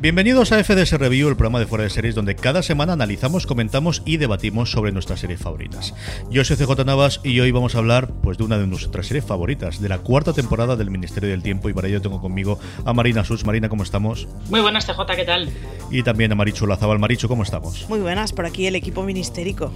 Bienvenidos a FDS Review, el programa de fuera de series donde cada semana analizamos, comentamos y debatimos sobre nuestras series favoritas. Yo soy CJ Navas y hoy vamos a hablar pues de una de nuestras series favoritas, de la cuarta temporada del Ministerio del Tiempo y para ello tengo conmigo a Marina Sus. Marina, ¿cómo estamos? Muy buenas, CJ, ¿qué tal? Y también a Marichu Lazabal. Marichu, ¿cómo estamos? Muy buenas, por aquí el equipo ministérico.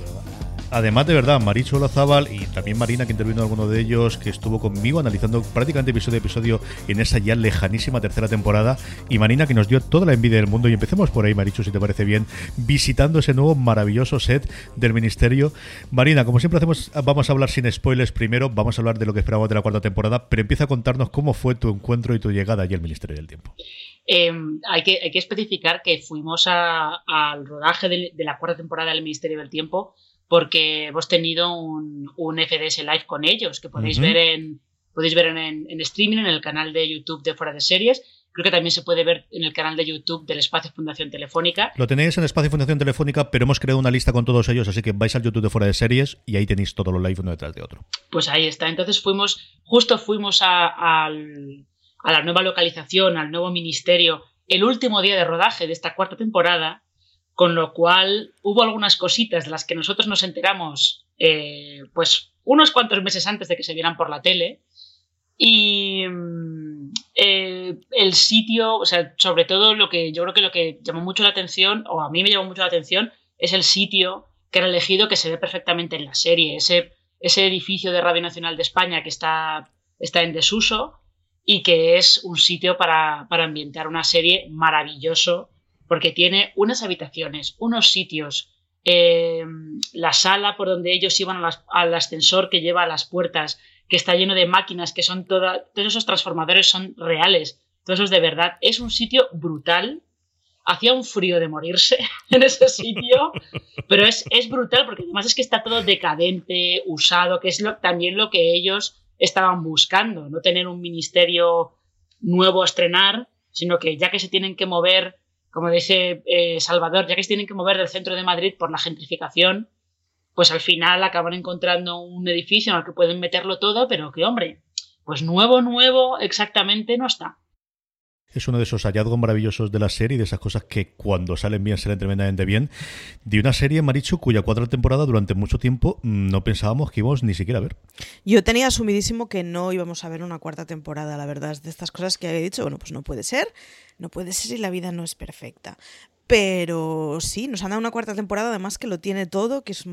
Además, de verdad, Maricho Lazábal y también Marina, que intervino en alguno de ellos, que estuvo conmigo analizando prácticamente episodio a episodio en esa ya lejanísima tercera temporada. Y Marina, que nos dio toda la envidia del mundo. Y empecemos por ahí, Maricho, si te parece bien, visitando ese nuevo maravilloso set del Ministerio. Marina, como siempre hacemos, vamos a hablar sin spoilers primero, vamos a hablar de lo que esperábamos de la cuarta temporada, pero empieza a contarnos cómo fue tu encuentro y tu llegada allí al Ministerio del Tiempo. Em, hay, que, hay, que, especificar que fuimos al rodaje de, de la cuarta temporada del Ministerio del Tiempo porque hemos tenido un, un FDS Live con ellos, que podéis ver en podéis ver en, streaming, en el canal de YouTube de Fuera de Series. Creo que también se puede ver en el canal de YouTube del Espacio Fundación Telefónica. Lo tenéis en Espacio Fundación Telefónica, pero hemos creado una lista con todos ellos, así que vais al YouTube de Fuera de Series y ahí tenéis todos los live uno detrás de otro. Pues ahí está. Entonces fuimos, justo fuimos a, a la nueva localización, al nuevo ministerio, el último día de rodaje de esta cuarta temporada con lo cual hubo algunas cositas de las que nosotros nos enteramos eh, pues unos cuantos meses antes de que se vieran por la tele. Y mm, eh, el sitio, o sea, sobre todo lo que yo creo que lo que llamó mucho la atención, o a mí me llamó mucho la atención, es el sitio que era elegido que se ve perfectamente en la serie, ese, ese edificio de Radio Nacional de España que está, está en desuso y que es un sitio para, para ambientar una serie maravilloso porque tiene unas habitaciones, unos sitios, eh, la sala por donde ellos iban al ascensor que lleva a las puertas, que está lleno de máquinas, que son todos esos transformadores son reales, todos esos de verdad. Es un sitio brutal. Hacía un frío de morirse en ese sitio, pero es, es brutal porque además es que está todo decadente, usado, que es también lo que ellos estaban buscando, no tener un ministerio nuevo a estrenar, sino que ya que se tienen que mover como dice eh, Salvador, ya que se tienen que mover del centro de Madrid por la gentrificación, pues al final acaban encontrando un edificio en el que pueden meterlo todo, pero que, hombre, pues nuevo, nuevo exactamente no está es uno de esos hallazgos maravillosos de la serie, de esas cosas que cuando salen bien salen tremendamente bien, de una serie, Marichu, cuya cuarta temporada durante mucho tiempo mm, no pensábamos que íbamos ni siquiera a ver. Yo tenía asumidísimo que no íbamos a ver una cuarta temporada, la verdad, de estas cosas que había dicho, bueno, pues no puede ser, no puede ser si la vida no es perfecta. Pero sí, nos han dado una cuarta temporada, además que lo tiene todo, que es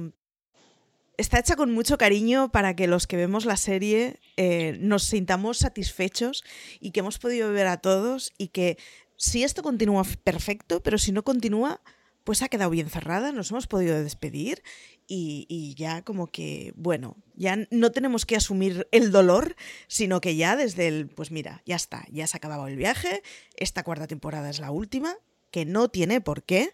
está hecha con mucho cariño para que los que vemos la serie eh, nos sintamos satisfechos y que hemos podido ver a todos y que si esto continúa perfecto, pero si no continúa, pues ha quedado bien cerrada, nos hemos podido despedir y, y, ya como que, bueno, ya no tenemos que asumir el dolor, sino que ya desde el, pues mira, ya está, ya se ha acabado el viaje, esta cuarta temporada es la última, que no tiene por qué.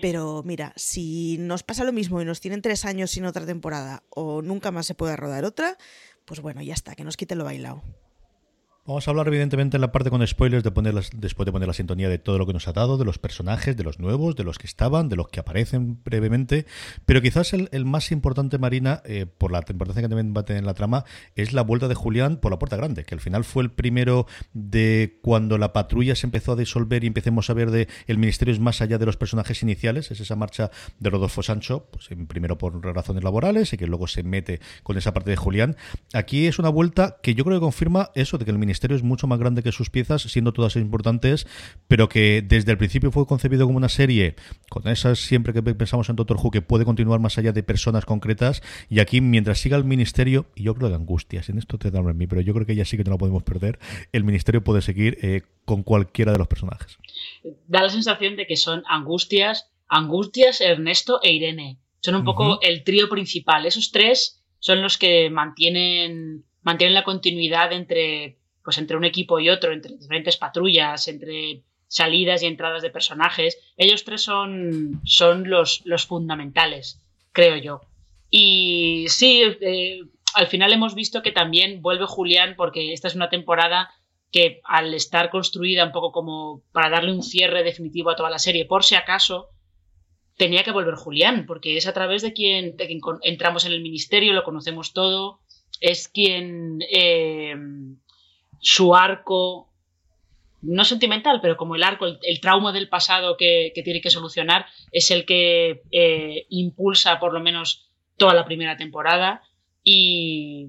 Pero mira, si nos pasa lo mismo y nos tienen tres años sin otra temporada o nunca más se puede rodar otra, pues bueno, ya está, que nos quiten lo bailado. Vamos a hablar evidentemente en la parte con spoilers de poner después de poner la sintonía de todo lo que nos ha dado, de los personajes, de los nuevos, de los que estaban, de los que aparecen brevemente, pero quizás el, más importante, Marina, eh, por la importancia que también va a tener la trama, es la vuelta de Julián por la puerta grande, que al final fue el primero de cuando la patrulla se empezó a disolver y empecemos a ver de el ministerio es más allá de los personajes iniciales, es esa marcha de Rodolfo Sancho, pues primero por razones laborales y que luego se mete con esa parte de Julián. Aquí es una vuelta que yo creo que confirma eso de que el ministerio es mucho más grande que sus piezas, siendo todas importantes, pero que desde el principio fue concebido como una serie, con esas siempre que pensamos en Doctor Who, que puede continuar más allá de personas concretas, y aquí mientras siga el ministerio, y yo creo de angustias, en esto te da en mí, pero yo creo que ya sí que no la podemos perder, el ministerio puede seguir eh, con cualquiera de los personajes. Da la sensación de que son angustias, angustias, Ernesto e Irene. Son un poco el trío principal. Esos tres son los que mantienen, mantienen la continuidad entre pues entre un equipo y otro, entre diferentes patrullas, entre salidas y entradas de personajes, ellos tres son, son los, los fundamentales, creo yo. Y sí, eh, al final hemos visto que también vuelve Julián porque esta es una temporada que al estar construida un poco como para darle un cierre definitivo a toda la serie, por si acaso, tenía que volver Julián, porque es a través de quien, entramos en el ministerio, lo conocemos todo, es quien eh, su arco, no sentimental, pero como el arco, el, trauma del pasado que, tiene que solucionar, es el que eh, impulsa por lo menos toda la primera temporada y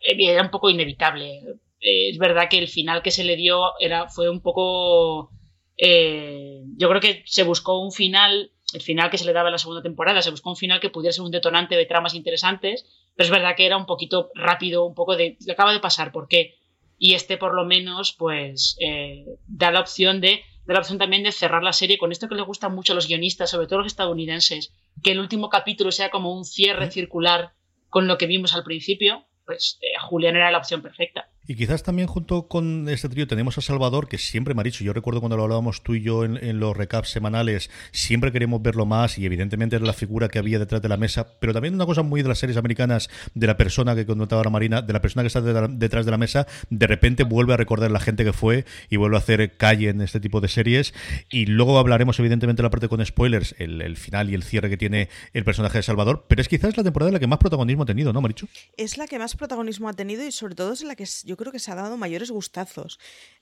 era un poco inevitable. es verdad que el final que se le dio era, fue un poco... Eh, yo creo que se buscó un final el final que se le daba en la segunda temporada, se buscó un final que pudiera ser un detonante de tramas interesantes, pero es verdad que era un poquito rápido, un poco de, le acaba de pasar, ¿por qué? Y este por lo menos, pues, eh, da la opción de, da la opción también de cerrar la serie con esto que les gusta mucho a los guionistas, sobre todo los estadounidenses, que el último capítulo sea como un cierre circular con lo que vimos al principio, pues eh, Julián era la opción perfecta. Y quizás también junto con este trío tenemos a Salvador, que siempre me yo recuerdo cuando lo hablábamos tú y yo en, los recaps semanales, siempre queremos verlo más y evidentemente era la figura que había detrás de la mesa, pero también una cosa muy de las series americanas, de la persona que contaba la Marina, de la persona que está detrás de la mesa, de repente vuelve a recordar la gente que fue y vuelve a hacer calle en este tipo de series. Y luego hablaremos evidentemente la parte con spoilers, el, final y el cierre que tiene el personaje de Salvador, pero es quizás la temporada en la que más protagonismo ha tenido, ¿no, Marichu? Es la que más protagonismo ha tenido y sobre todo es la que creo que se ha dado mayores gustazos.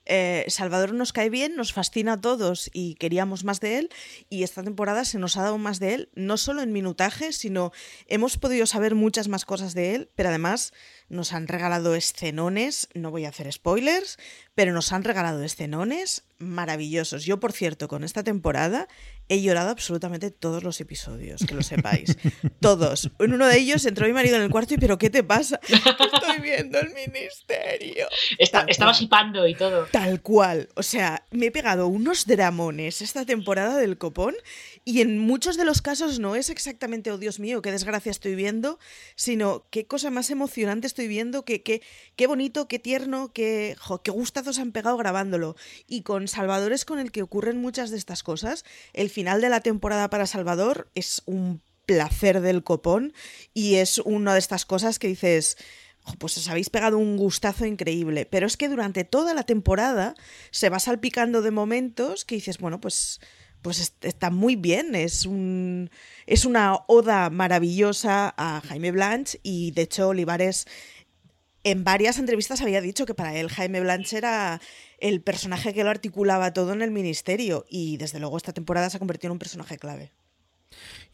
Eh, Salvador nos cae bien, nos fascina a todos y queríamos más de él. Y esta temporada se nos ha dado más de él, no solo en minutaje, sino hemos podido saber muchas más cosas de él, pero además nos han regalado escenones, no voy a hacer spoilers, pero nos han regalado escenones maravillosos. Yo, por cierto, con esta temporada he llorado absolutamente todos los episodios, que lo sepáis. todos. En uno de ellos entró mi marido en el cuarto y, ¿pero qué te pasa? Estoy viendo el ministerio. estaba sipando y todo. Tal cual. O sea, me he pegado unos dramones esta temporada del copón y en muchos de los casos no es exactamente, oh Dios mío, qué desgracia estoy viendo, sino qué cosa más emocionante estoy viendo, qué, qué, qué bonito, qué tierno, qué, qué gustazos han pegado grabándolo. Y con Salvador es con el que ocurren muchas de estas cosas. El final de la temporada para Salvador es un placer del copón y es una de estas cosas que dices pues os habéis pegado un gustazo increíble. Pero es que durante toda la temporada se va salpicando de momentos que dices, bueno, pues pues está muy bien. Es, un, es una oda maravillosa a Jaime Blanche y de hecho Olivares en varias entrevistas había dicho que para él Jaime Blanche era el personaje que lo articulaba todo en el ministerio y desde luego esta temporada se ha convertido en un personaje clave.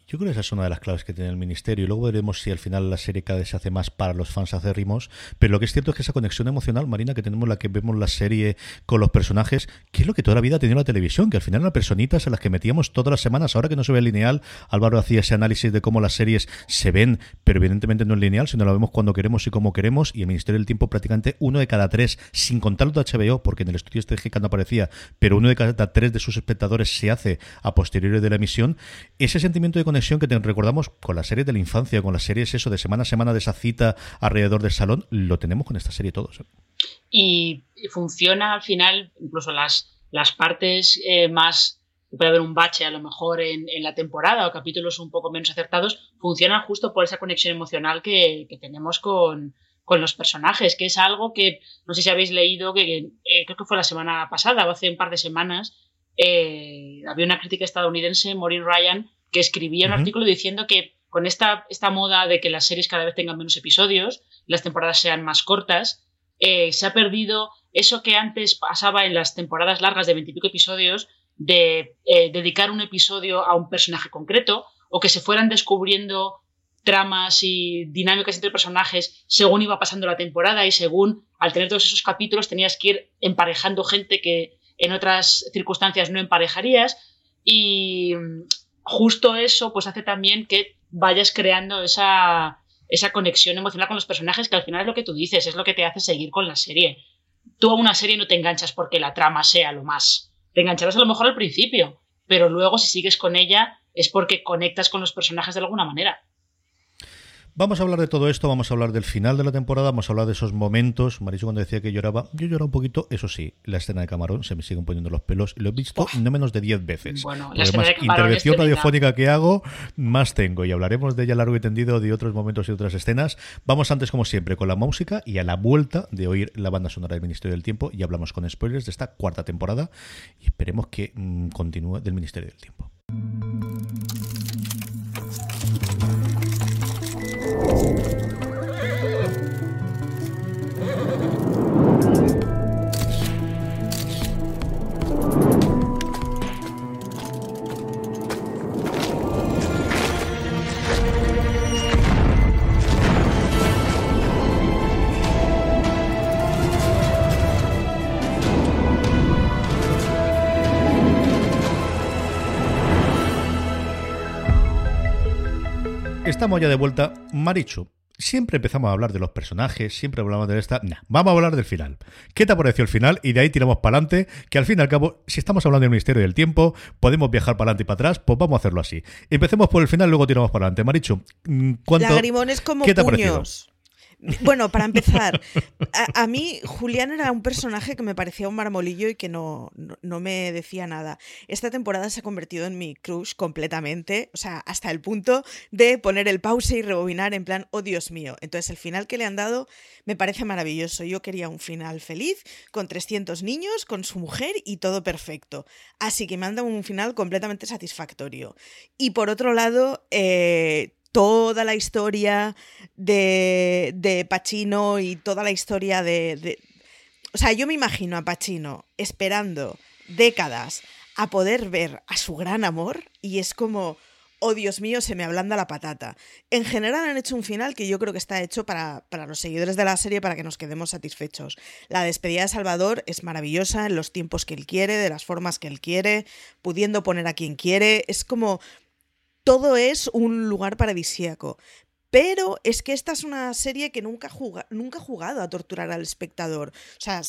Yo creo que esa es una de las claves que tiene el ministerio y luego veremos si al final la serie cada vez se hace más para los fans acérrimos, pero lo que es cierto es que esa conexión emocional, Marina, que tenemos la que vemos la serie con los personajes, que es lo que toda la vida ha tenido la televisión, que al final eran personitas en las que metíamos todas las semanas, ahora que no se ve lineal, Álvaro hacía ese análisis de cómo las series se ven, pero evidentemente no es lineal, sino la vemos cuando queremos y como queremos, y el Ministerio del Tiempo prácticamente uno de cada tres, sin contar de HBO, porque en el estudio estratégico no aparecía, pero uno de cada tres de sus espectadores se hace a posteriori de la emisión, ese sentimiento de conexión que te recordamos con la serie de la infancia, con las series eso de semana a semana de esa cita alrededor del salón, lo tenemos con esta serie todos. ¿eh? Y funciona al final, incluso las, las partes eh, más puede haber un bache a lo mejor en, la temporada o capítulos un poco menos acertados, funcionan justo por esa conexión emocional que, tenemos con, los personajes, que es algo que no sé si habéis leído, que eh, creo que fue la semana pasada o hace un par de semanas, había una crítica estadounidense, Maureen Ryan, que escribía un artículo diciendo que con esta, esta moda de que las series cada vez tengan menos episodios, las temporadas sean más cortas, eh, se ha perdido eso que antes pasaba en las temporadas largas de veintipico episodios, de eh, dedicar un episodio a un personaje concreto, o que se fueran descubriendo tramas y dinámicas entre personajes según iba pasando la temporada y según al tener todos esos capítulos tenías que ir emparejando gente que en otras circunstancias no emparejarías y justo eso pues hace también que vayas creando esa, esa conexión emocional con los personajes que al final es lo que tú dices, es lo que te hace seguir con la serie. Tú a una serie no te enganchas porque la trama sea lo más. Te engancharás a lo mejor al principio, pero luego si sigues con ella es porque conectas con los personajes de alguna manera. Vamos a hablar de todo esto, vamos a hablar del final de la temporada, vamos a hablar de esos momentos. Mariso cuando decía que lloraba, yo lloraba un poquito, eso sí, la escena de Camarón se me siguen poniendo los pelos, lo he visto no menos de 10 veces. Bueno, la escena de intervención radiofónica que hago, más tengo y hablaremos de ella largo y tendido de otros momentos y otras escenas. Vamos antes como siempre con la música y a la vuelta de oír la banda sonora del Ministerio del Tiempo y hablamos con spoilers de esta cuarta temporada y esperemos que mm, continúe del Ministerio del Tiempo. Oh. Estamos ya de vuelta. Marichu, siempre empezamos a hablar de los personajes, siempre hablamos de esta. Nah, vamos a hablar del final. ¿Qué te pareció el final? Y de ahí tiramos para adelante, que al fin y al cabo, si estamos hablando del Ministerio del Tiempo, podemos viajar para adelante y para atrás, pues vamos a hacerlo así. Empecemos por el final, luego tiramos para adelante. Marichu, mm, ¿cuánto, Lagrimones como ¿qué te puños. Bueno, para empezar, a, mí Julián era un personaje que me parecía un marmolillo y que no, no, me decía nada. Esta temporada se ha convertido en mi crush completamente, o sea, hasta el punto de poner el pause y rebobinar en plan, oh Dios mío. Entonces el final que le han dado me parece maravilloso. Yo quería un final feliz, con 300 niños, con su mujer y todo perfecto. Así que me han dado un final completamente satisfactorio. Y por otro lado, eh, toda la historia de, de Pacino y toda la historia de, O sea, yo me imagino a Pacino esperando décadas a poder ver a su gran amor y es como, oh Dios mío, se me ablanda la patata. En general han hecho un final que yo creo que está hecho para, para, los seguidores de la serie para que nos quedemos satisfechos. La despedida de Salvador es maravillosa en los tiempos que él quiere, de las formas que él quiere, pudiendo poner a quien quiere. Es como todo es un lugar paradisíaco. Pero es que esta es una serie que nunca, nunca ha jugado a torturar al espectador. O sea,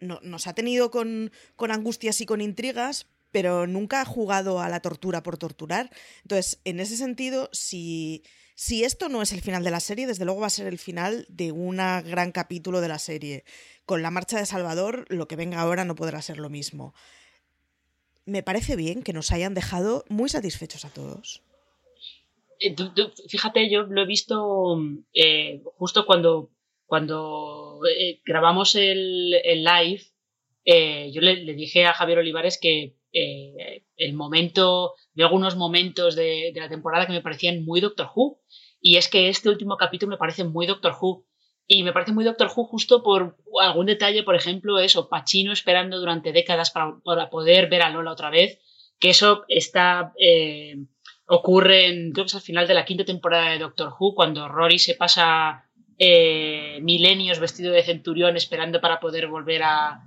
nos ha tenido con, con angustias y con intrigas, pero nunca ha jugado a la tortura por torturar. Entonces, en ese sentido, si, si esto no es el final de la serie, desde luego va a ser el final de un gran capítulo de la serie. Con la marcha de Salvador, lo que venga ahora no podrá ser lo mismo. Me parece bien que nos hayan dejado muy satisfechos a todos. Eh, fíjate, yo lo he visto eh, justo cuando, cuando eh, grabamos el, live, yo le, dije a Javier Olivares que el momento, de algunos momentos de, la temporada que me parecían muy Doctor Who, y es que este último capítulo me parece muy Doctor Who. Y me parece muy Doctor Who justo por algún detalle, por ejemplo, eso, Pachino esperando durante décadas para, poder ver a Lola otra vez, que eso está ocurre en, creo que es al final de la quinta temporada de Doctor Who, cuando Rory se pasa eh, milenios vestido de centurión esperando para poder volver a...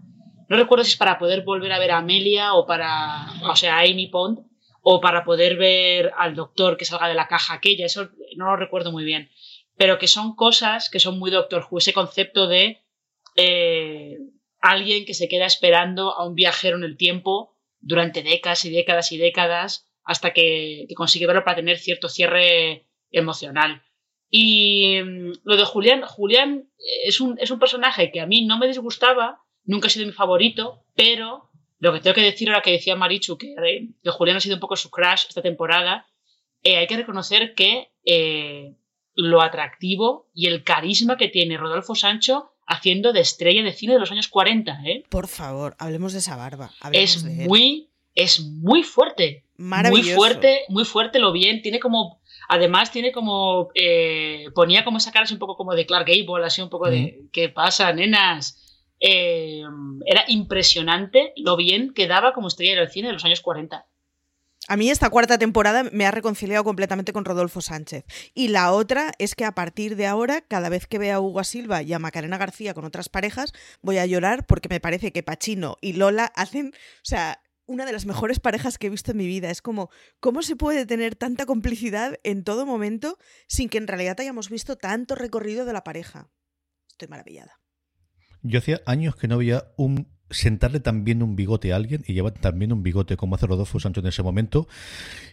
No recuerdo si es para poder volver a ver a Amelia o para... O sea, a Amy Pond, o para poder ver al doctor que salga de la caja aquella, eso no lo recuerdo muy bien. Pero que son cosas que son muy Doctor Who, ese concepto de eh, alguien que se queda esperando a un viajero en el tiempo durante décadas y décadas y décadas hasta que, consigue verlo para tener cierto cierre emocional. Y mm, lo de Julián, Julián es un, es un personaje que a mí no me disgustaba, nunca ha sido mi favorito, pero lo que tengo que decir ahora que decía Marichu, que, que Julián ha sido un poco su crash esta temporada, eh, hay que reconocer que eh, lo atractivo y el carisma que tiene Rodolfo Sancho haciendo de estrella de cine de los años 40. ¿eh? Por favor, hablemos de esa barba. es muy es muy fuerte. Muy fuerte, muy fuerte lo bien. Tiene como. Además, tiene como. Eh, ponía como esa cara así un poco como de Clark Gable, así un poco de. ¿Qué pasa, nenas? Eh, era impresionante lo bien que daba como estrella del cine de los años 40. A mí esta cuarta temporada me ha reconciliado completamente con Rodolfo Sánchez. Y la otra es que a partir de ahora, cada vez que vea a Hugo Silva y a Macarena García con otras parejas, voy a llorar porque me parece que Pachino y Lola hacen, o sea, una de las mejores parejas que he visto en mi vida. Es como, ¿cómo se puede tener tanta complicidad en todo momento sin que en realidad hayamos visto tanto recorrido de la pareja? Estoy maravillada. Yo hacía años que no había un sentarle también un bigote a alguien y llevar también un bigote como hace Rodolfo Sancho en ese momento.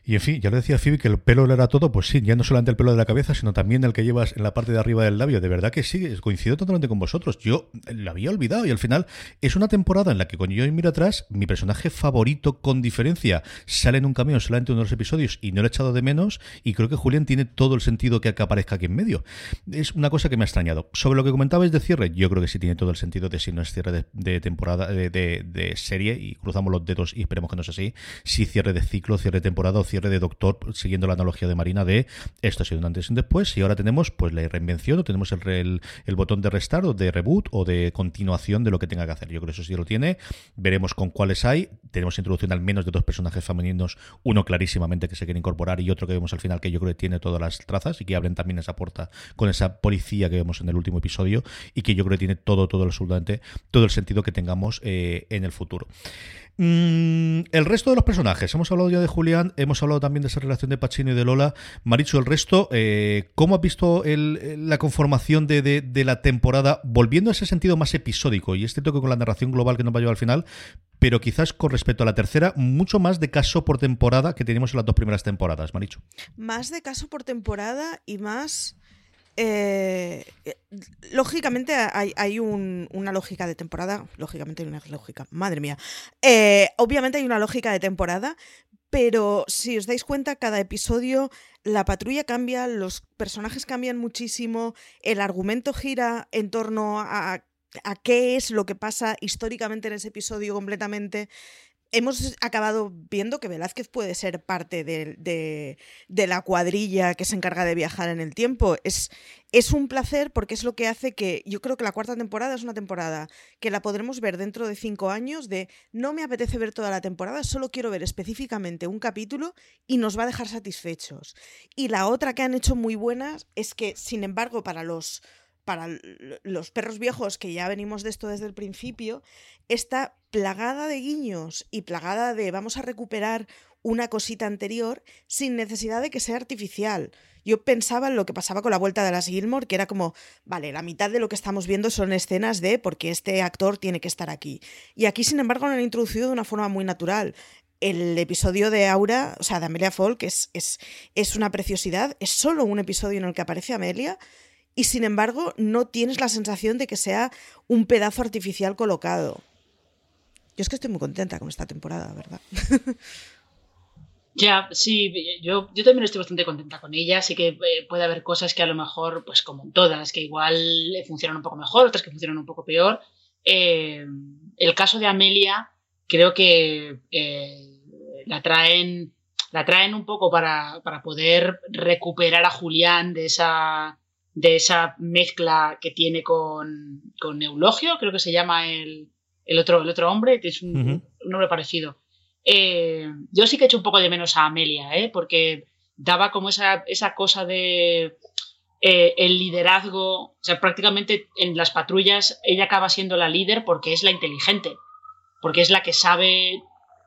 Y en fin, ya le decía Phoebe que el pelo le era todo, pues sí, ya no solamente el pelo de la cabeza, sino también el que llevas en la parte de arriba del labio. De verdad que sí, coincido totalmente con vosotros. Yo la había olvidado y al final es una temporada en la que cuando yo miro atrás, mi personaje favorito con diferencia sale en un camión solamente en uno de los episodios y no lo he echado de menos y creo que Julián tiene todo el sentido que aparezca aquí en medio. Es una cosa que me ha extrañado. Sobre lo que comentabais de cierre, yo creo que sí tiene todo el sentido de si no es cierre de temporada de, serie y cruzamos los dedos y esperemos que no sea así, si cierre de ciclo, cierre de temporada o cierre de doctor, siguiendo la analogía de Marina de esto ha sido un antes y un después y ahora tenemos pues la reinvención o tenemos el, el, botón de restart o de reboot o de continuación de lo que tenga que hacer. Yo creo que eso sí lo tiene. Veremos con cuáles hay. Tenemos introducción al menos de dos personajes femeninos, uno clarísimamente que se quiere incorporar y otro que vemos al final que yo creo que tiene todas las trazas y que abren también esa puerta con esa policía que vemos en el último episodio y que yo creo que tiene todo, todo absolutamente todo el sentido que tengamos eh, en el futuro. Mm, el resto de los personajes, hemos hablado ya de Julián, hemos hablado también de esa relación de Pacino y de Lola. Maricho, el resto, eh, ¿cómo has visto la conformación de, la temporada, volviendo a ese sentido más episódico? Y este toque con la narración global que nos va a llevar al final, pero quizás con respecto a la tercera, mucho más de caso por temporada que teníamos en las dos primeras temporadas, Maricho. Más de caso por temporada y más eh, lógicamente hay, una lógica de temporada, lógicamente hay una lógica, madre mía. Eh, obviamente hay una lógica de temporada, pero si os dais cuenta, cada episodio la patrulla cambia, los personajes cambian muchísimo, el argumento gira en torno a, a qué es lo que pasa históricamente en ese episodio completamente hemos acabado viendo que Velázquez puede ser parte de, la cuadrilla que se encarga de viajar en el tiempo. Es, es un placer porque es lo que hace que yo creo que la cuarta temporada es una temporada que la podremos ver dentro de cinco años de no me apetece ver toda la temporada, solo quiero ver específicamente un capítulo y nos va a dejar satisfechos. Y la otra que han hecho muy buenas es que, sin embargo, para los para los perros viejos, que ya venimos de esto desde el principio, está plagada de guiños y plagada de vamos a recuperar una cosita anterior sin necesidad de que sea artificial. Yo pensaba en lo que pasaba con la vuelta de las Gilmore, que era como, vale, la mitad de lo que estamos viendo son escenas de porque este actor tiene que estar aquí. Y aquí, sin embargo, lo han introducido de una forma muy natural. El episodio de Aura, o sea, de Amelia Folk, es, es, es una preciosidad. Es solo un episodio en el que aparece Amelia y sin embargo no tienes la sensación de que sea un pedazo artificial colocado. Yo es que estoy muy contenta con esta temporada, ¿verdad? Ya, sí, yo, yo también estoy bastante contenta con ella. Sí que eh, puede haber cosas que a lo mejor, pues como en todas, que igual funcionan un poco mejor, otras que funcionan un poco peor. Eh, el caso de Amelia, creo que eh, la traen la traen un poco para, para poder recuperar a Julián de esa de esa mezcla que tiene con, con Eulogio, creo que se llama el, el, otro, el otro hombre, que es un, nombre parecido. Eh, yo sí que he hecho un poco de menos a Amelia, ¿eh? porque daba como esa, esa cosa de eh, el liderazgo, o sea, prácticamente en las patrullas ella acaba siendo la líder porque es la inteligente, porque es la que sabe,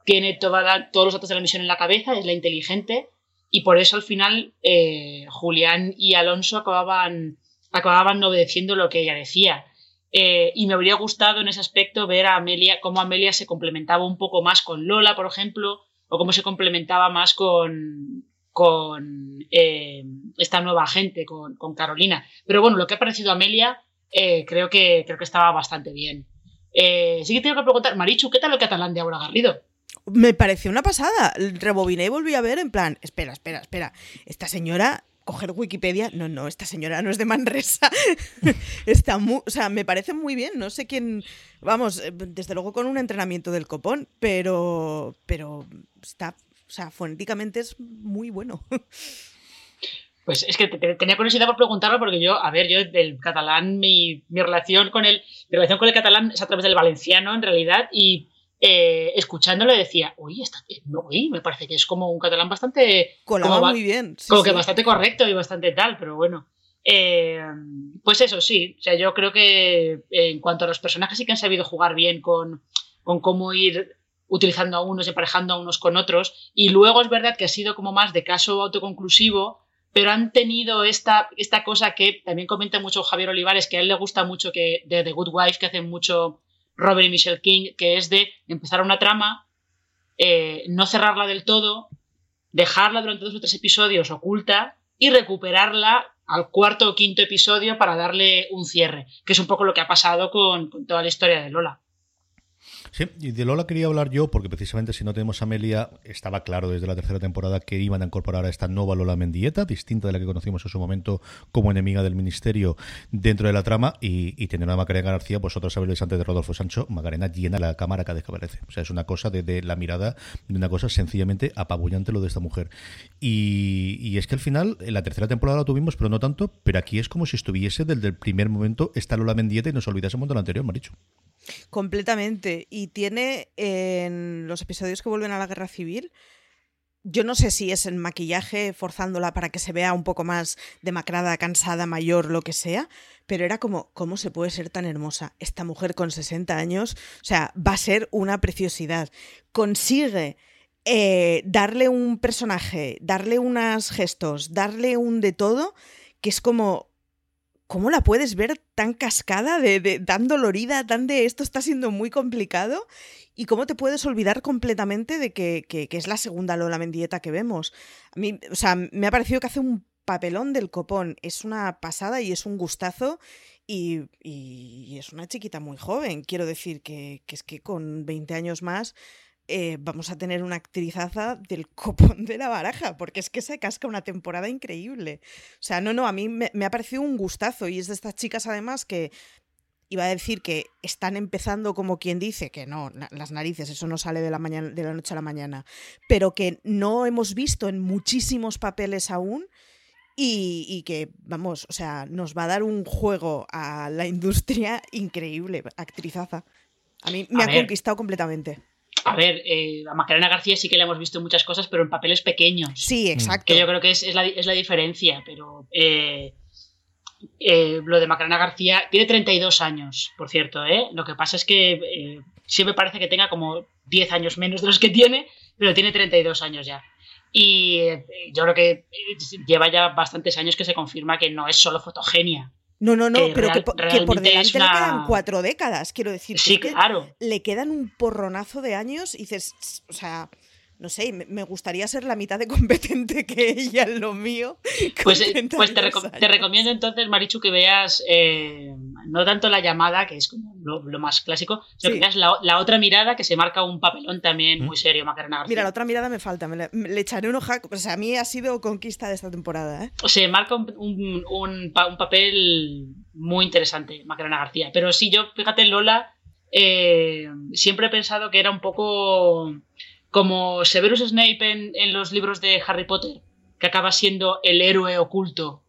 tiene toda todos los datos de la misión en la cabeza, es la inteligente y por eso al final eh, Julián y Alonso acababan, acababan obedeciendo lo que ella decía. Eh, y me habría gustado en ese aspecto ver a Amelia, cómo Amelia se complementaba un poco más con Lola, por ejemplo, o cómo se complementaba más con, con eh, esta nueva gente, con, con, Carolina. Pero bueno, lo que ha parecido a Amelia creo, que, creo que estaba bastante bien. sí que tengo que preguntar, Marichu, ¿qué tal el catalán de Aura Garrido? Me pareció una pasada. Rebobiné y volví a ver en plan, espera, espera, espera. Esta señora coger Wikipedia. No, no, esta señora no es de Manresa. Está muy, o sea, me parece muy bien. No sé quién, vamos, eh, desde luego con un entrenamiento del copón, pero, pero está, o sea, fonéticamente es muy bueno. Pues es que tenía curiosidad por preguntarlo porque yo, a ver, yo del catalán, mi, mi relación con el, mi relación con el catalán es a través del valenciano en realidad y eh, escuchándolo decía, uy, no, me parece que es como un catalán bastante... Colaba muy bien. como que bastante correcto y bastante tal, pero bueno. Eh, pues eso, sí. O sea, yo creo que en cuanto a los personajes sí que han sabido jugar bien con, con cómo ir utilizando a unos, emparejando a unos con otros. Y luego es verdad que ha sido como más de caso autoconclusivo, pero han tenido esta, esta cosa que también comenta mucho Javier Olivares, que a él le gusta mucho que de The Good Wife, que hace mucho Robert y Michelle King, que es de empezar una trama, eh, no cerrarla del todo, dejarla durante dos o tres episodios oculta y recuperarla al cuarto o quinto episodio para darle un cierre, que es un poco lo que ha pasado con toda la historia de Lola. Sí, y de Lola quería hablar yo, porque precisamente si no tenemos a Amelia, estaba claro desde la tercera temporada que iban a incorporar a esta nueva Lola Mendieta, distinta de la que conocimos en su momento como enemiga del ministerio dentro de la trama, y, tener a Macarena García, pues otros saberes antes de Rodolfo Sancho, Macarena llena la cámara cada vez que aparece. O sea, es una cosa de, la mirada, de una cosa sencillamente apabullante lo de esta mujer. Y, es que al final, en la tercera temporada la tuvimos, pero no tanto, pero aquí es como si estuviese desde el primer momento esta Lola Mendieta y nos olvidásemos de lo anterior, Maricho. Completamente. Y tiene en los episodios que vuelven a la guerra civil, yo no sé si es el maquillaje forzándola para que se vea un poco más demacrada, cansada, mayor, lo que sea, pero era como, ¿cómo se puede ser tan hermosa? Esta mujer con 60 años, o sea, va a ser una preciosidad. Consigue eh, darle un personaje, darle unos gestos, darle un de todo, que es como, ¿cómo la puedes ver tan cascada, de, tan dolorida, tan de esto está siendo muy complicado? ¿Y cómo te puedes olvidar completamente de que, es la segunda Lola Mendieta que vemos? A mí, o sea, me ha parecido que hace un papelón del copón. Es una pasada y es un gustazo. Y, es una chiquita muy joven. Quiero decir que, es que con 20 años más eh, vamos a tener una actrizaza del copón de la baraja, porque es que se casca una temporada increíble. O sea, no, no, a mí me, me ha parecido un gustazo. Y es de estas chicas además que iba a decir que están empezando como quien dice que no, las narices, eso no sale de la, mañana, de la noche a la mañana, pero que no hemos visto en muchísimos papeles aún y, que, vamos, o sea, nos va a dar un juego a la industria increíble, actrizaza. A mí me ha conquistado completamente. A ver, eh, a Macarena García sí que le hemos visto muchas cosas, pero en papeles pequeños. Sí, exacto. Que yo creo que es, la, es la, diferencia, pero... Eh, eh, lo de Macarena García tiene 32 años, por cierto, ¿eh? Lo que pasa es que eh, siempre parece que tenga como 10 años menos de los que tiene, pero tiene 32 años ya. Y eh, yo creo que lleva ya bastantes años que se confirma que no es solo fotogenia. No, no, no, pero que, por delante le quedan cuatro décadas, quiero decir. Sí, claro. Le quedan un porronazo de años y dices, o sea, no sé, me gustaría ser la mitad de competente que ella en lo mío. Pues, eh, pues te, recomiendo entonces, Marichu, que veas eh, no tanto la llamada, que es como lo, más clásico, sino que veas la, otra mirada que se marca un papelón también muy serio, Macarena García. Mira, la otra mirada me falta, le, echaré un ojo. O sea, a mí ha sido conquista de esta temporada. ¿eh? Se marca un, un, papel muy interesante, Macarena García. Pero sí, yo, fíjate, Lola, eh, siempre he pensado que era un poco como Severus Snape en, los libros de Harry Potter, que acaba siendo el héroe oculto.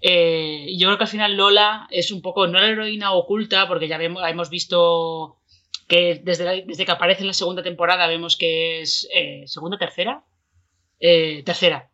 Eh, yo creo que al final Lola es un poco, no la heroína oculta, porque ya vemos, hemos visto que desde, desde que aparece en la segunda temporada vemos que es eh, segunda, tercera, eh, tercera.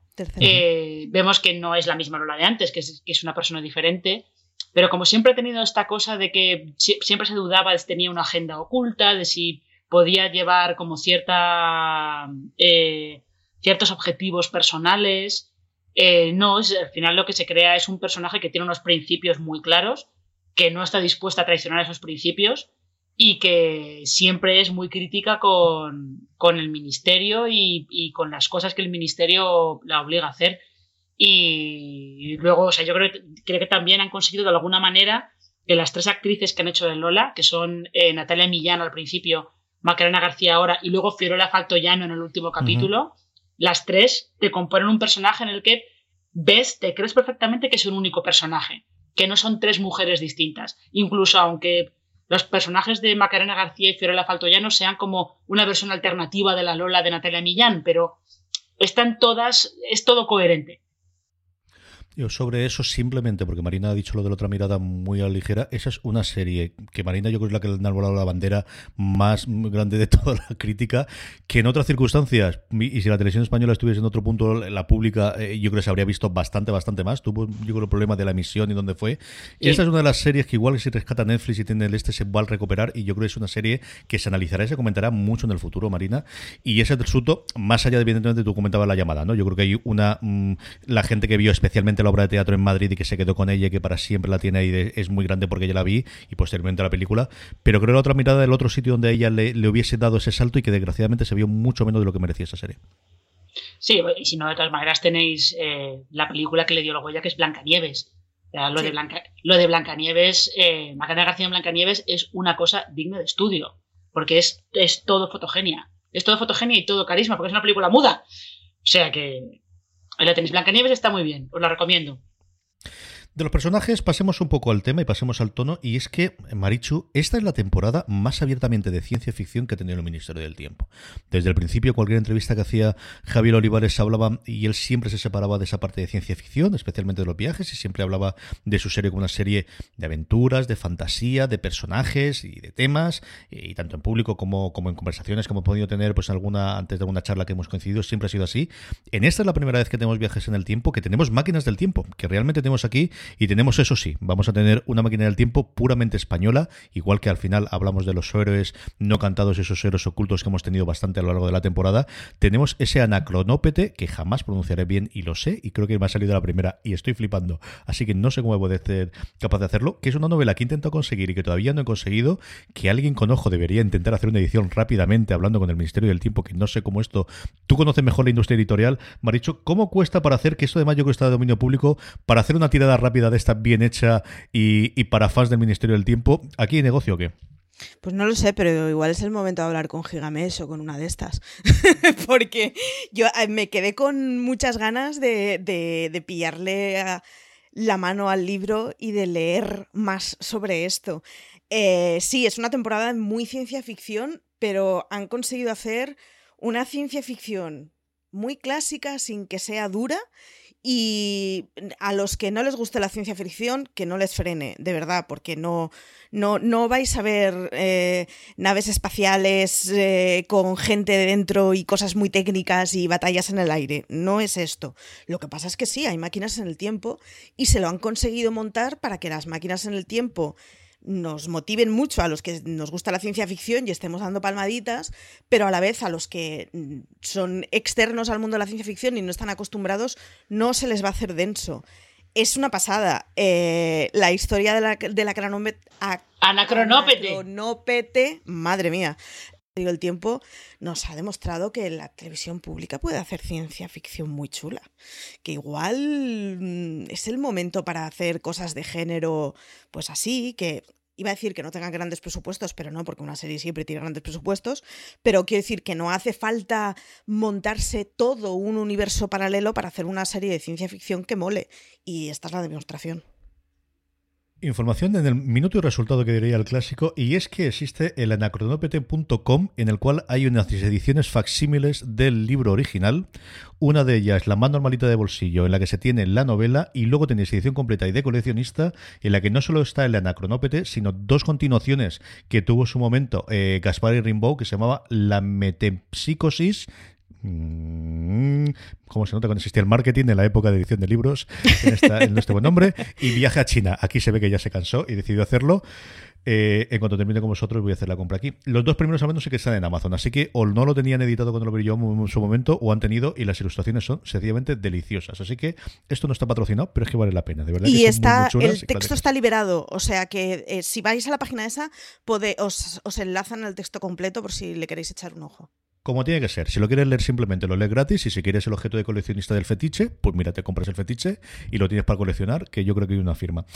vemos que no es la misma Lola de antes, que es, que es, una persona diferente. Pero como siempre ha tenido esta cosa de que siempre se dudaba de si tenía una agenda oculta, de si podía llevar como cierta, eh, ciertos objetivos personales. Eh, no, es, al final lo que se crea es un personaje que tiene unos principios muy claros, que no está dispuesta a traicionar esos principios y que siempre es muy crítica con, con el ministerio y, con las cosas que el ministerio la obliga a hacer. Y, luego, o sea, yo creo, creo, que también han conseguido de alguna manera que las tres actrices que han hecho de Lola, que son eh, Natalia Millán al principio, Macarena García ahora y luego Fiorella Faltoyano en el último capítulo, las tres te componen un personaje en el que ves, te crees perfectamente que es un único personaje, que no son tres mujeres distintas. Incluso aunque los personajes de Macarena García y Fiorella Faltoyano sean como una versión alternativa de la Lola de Natalia Millán, pero están todas, es todo coherente. Yo sobre eso simplemente, porque Marina ha dicho lo de la otra mirada muy a ligera, esa es una serie que Marina yo creo que es la que le ha enarbolado la bandera más grande de toda la crítica, que en otras circunstancias, y si la televisión española estuviese en otro punto, la pública, eh, yo creo que se habría visto bastante, bastante más. Tuvo, yo creo, el problema de la emisión y dónde fue. Esta es una de las series que igual si rescata Netflix y tiene el este se va a recuperar, y yo creo que es una serie que se analizará y se comentará mucho en el futuro, Marina. Y ese suto más allá de, evidentemente, tú comentabas la llamada, ¿no? Yo creo que hay una, mm, la gente que vio especialmente la obra de teatro en Madrid y que se quedó con ella y que para siempre la tiene ahí es muy grande porque ya la vi y posteriormente la película. Pero creo que la otra mirada del otro sitio donde ella le, hubiese dado ese salto y que desgraciadamente se vio mucho menos de lo que merecía esa serie. Sí, y si no, de todas maneras tenéis eh, la película que le dio la huella, que es Blancanieves. lo, de Blanca, lo de Blancanieves, eh, Magdalena García en Blancanieves es una cosa digna de estudio, porque es, es todo fotogenia. Es todo fotogenia y todo carisma, porque es una película muda. O sea que, La tenéis. Blancanieves está muy bien, os la recomiendo. De los personajes, pasemos un poco al tema y pasemos al tono. Y es que, Marichu, esta es la temporada más abiertamente de ciencia ficción que ha tenido el Ministerio del Tiempo. Desde el principio, cualquier entrevista que hacía Javier Olivares hablaba, y él siempre se separaba de esa parte de ciencia ficción, especialmente de los viajes, y siempre hablaba de su serie como una serie de aventuras, de fantasía, de personajes y de temas, y tanto en público como, en conversaciones que hemos podido tener pues alguna antes de alguna charla que hemos coincidido, siempre ha sido así. En esta es la primera vez que tenemos viajes en el tiempo, que tenemos máquinas del tiempo, que realmente tenemos aquí y tenemos eso sí, vamos a tener una máquina del tiempo puramente española, igual que al final hablamos de los héroes no cantados, esos héroes ocultos que hemos tenido bastante a lo largo de la temporada. Tenemos ese anacronópete que jamás pronunciaré bien y lo sé, y creo que me ha salido la primera y estoy flipando, así que no sé cómo voy a ser capaz de hacerlo, que es una novela que he intentado conseguir y que todavía no he conseguido, que alguien con ojo debería intentar hacer una edición rápidamente hablando con el Ministerio del Tiempo, que no sé cómo esto, tú conoces mejor la industria editorial, me ha dicho, ¿cómo cuesta para hacer que esto de mayo cuesta de dominio público, para hacer una tirada rápida de esta bien hecha y, para fans del Ministerio del Tiempo, ¿aquí hay negocio o qué? Pues no lo sé, pero igual es el momento de hablar con Gigamesh o con una de estas. Porque yo me quedé con muchas ganas de, pillarle la mano al libro y de leer más sobre esto. Eh, sí, es una temporada muy ciencia ficción, pero han conseguido hacer una ciencia ficción muy clásica sin que sea dura y a los que no les guste la ciencia ficción, que no les frene, de verdad, porque no, no, no vais a ver eh, naves espaciales eh, con gente dentro y cosas muy técnicas y batallas en el aire. No es esto. Lo que pasa es que sí, hay máquinas en el tiempo y se lo han conseguido montar para que las máquinas en el tiempo nos motiven mucho a los que nos gusta la ciencia ficción y estemos dando palmaditas, pero a la vez a los que mm, son externos al mundo de la ciencia ficción y no están acostumbrados, no se les va a hacer denso. Es una pasada. Eh, la historia de la, de la anacronópete. madre mía. El tiempo nos ha demostrado que la televisión pública puede hacer ciencia ficción muy chula. Que igual mm, es el momento para hacer cosas de género, pues así, que iba a decir que no tengan grandes presupuestos, pero no, porque una serie siempre tiene grandes presupuestos, pero quiero decir que no hace falta montarse todo un universo paralelo para hacer una serie de ciencia ficción que mole. Y esta es la demostración. Información en el minuto y resultado que diría el clásico, y es que existe el anacronopete.com en el cual hay unas ediciones facsímiles del libro original. Una de ellas, la más normalita de bolsillo, en la que se tiene la novela, y luego tenéis edición completa y de coleccionista, en la que no solo está el anacronópete, sino dos continuaciones que tuvo su momento eh, Gaspar y Rimbaud, que se llamaba La Metempsicosis Mm, ¿Cómo se nota cuando existía el marketing en la época de edición de libros? En, nuestro buen nombre. Y viaje a China. Aquí se ve que ya se cansó y decidió hacerlo. Eh, en cuanto termine con vosotros, voy a hacer la compra aquí. Los dos primeros al menos sí que están en Amazon, así que o no lo tenían editado cuando lo vi yo en su momento, o han tenido, y las ilustraciones son sencillamente deliciosas. Así que esto no está patrocinado, pero es que vale la pena, de verdad. Y está, el texto está liberado, o sea que eh, si vais a la página esa, os, os enlazan el texto completo por si le queréis echar un ojo. Como tiene que ser. Si lo quieres leer simplemente lo lees gratis y si quieres el objeto de coleccionista del fetiche, pues mira, te compras el fetiche y lo tienes para coleccionar, que yo creo que hay una firma.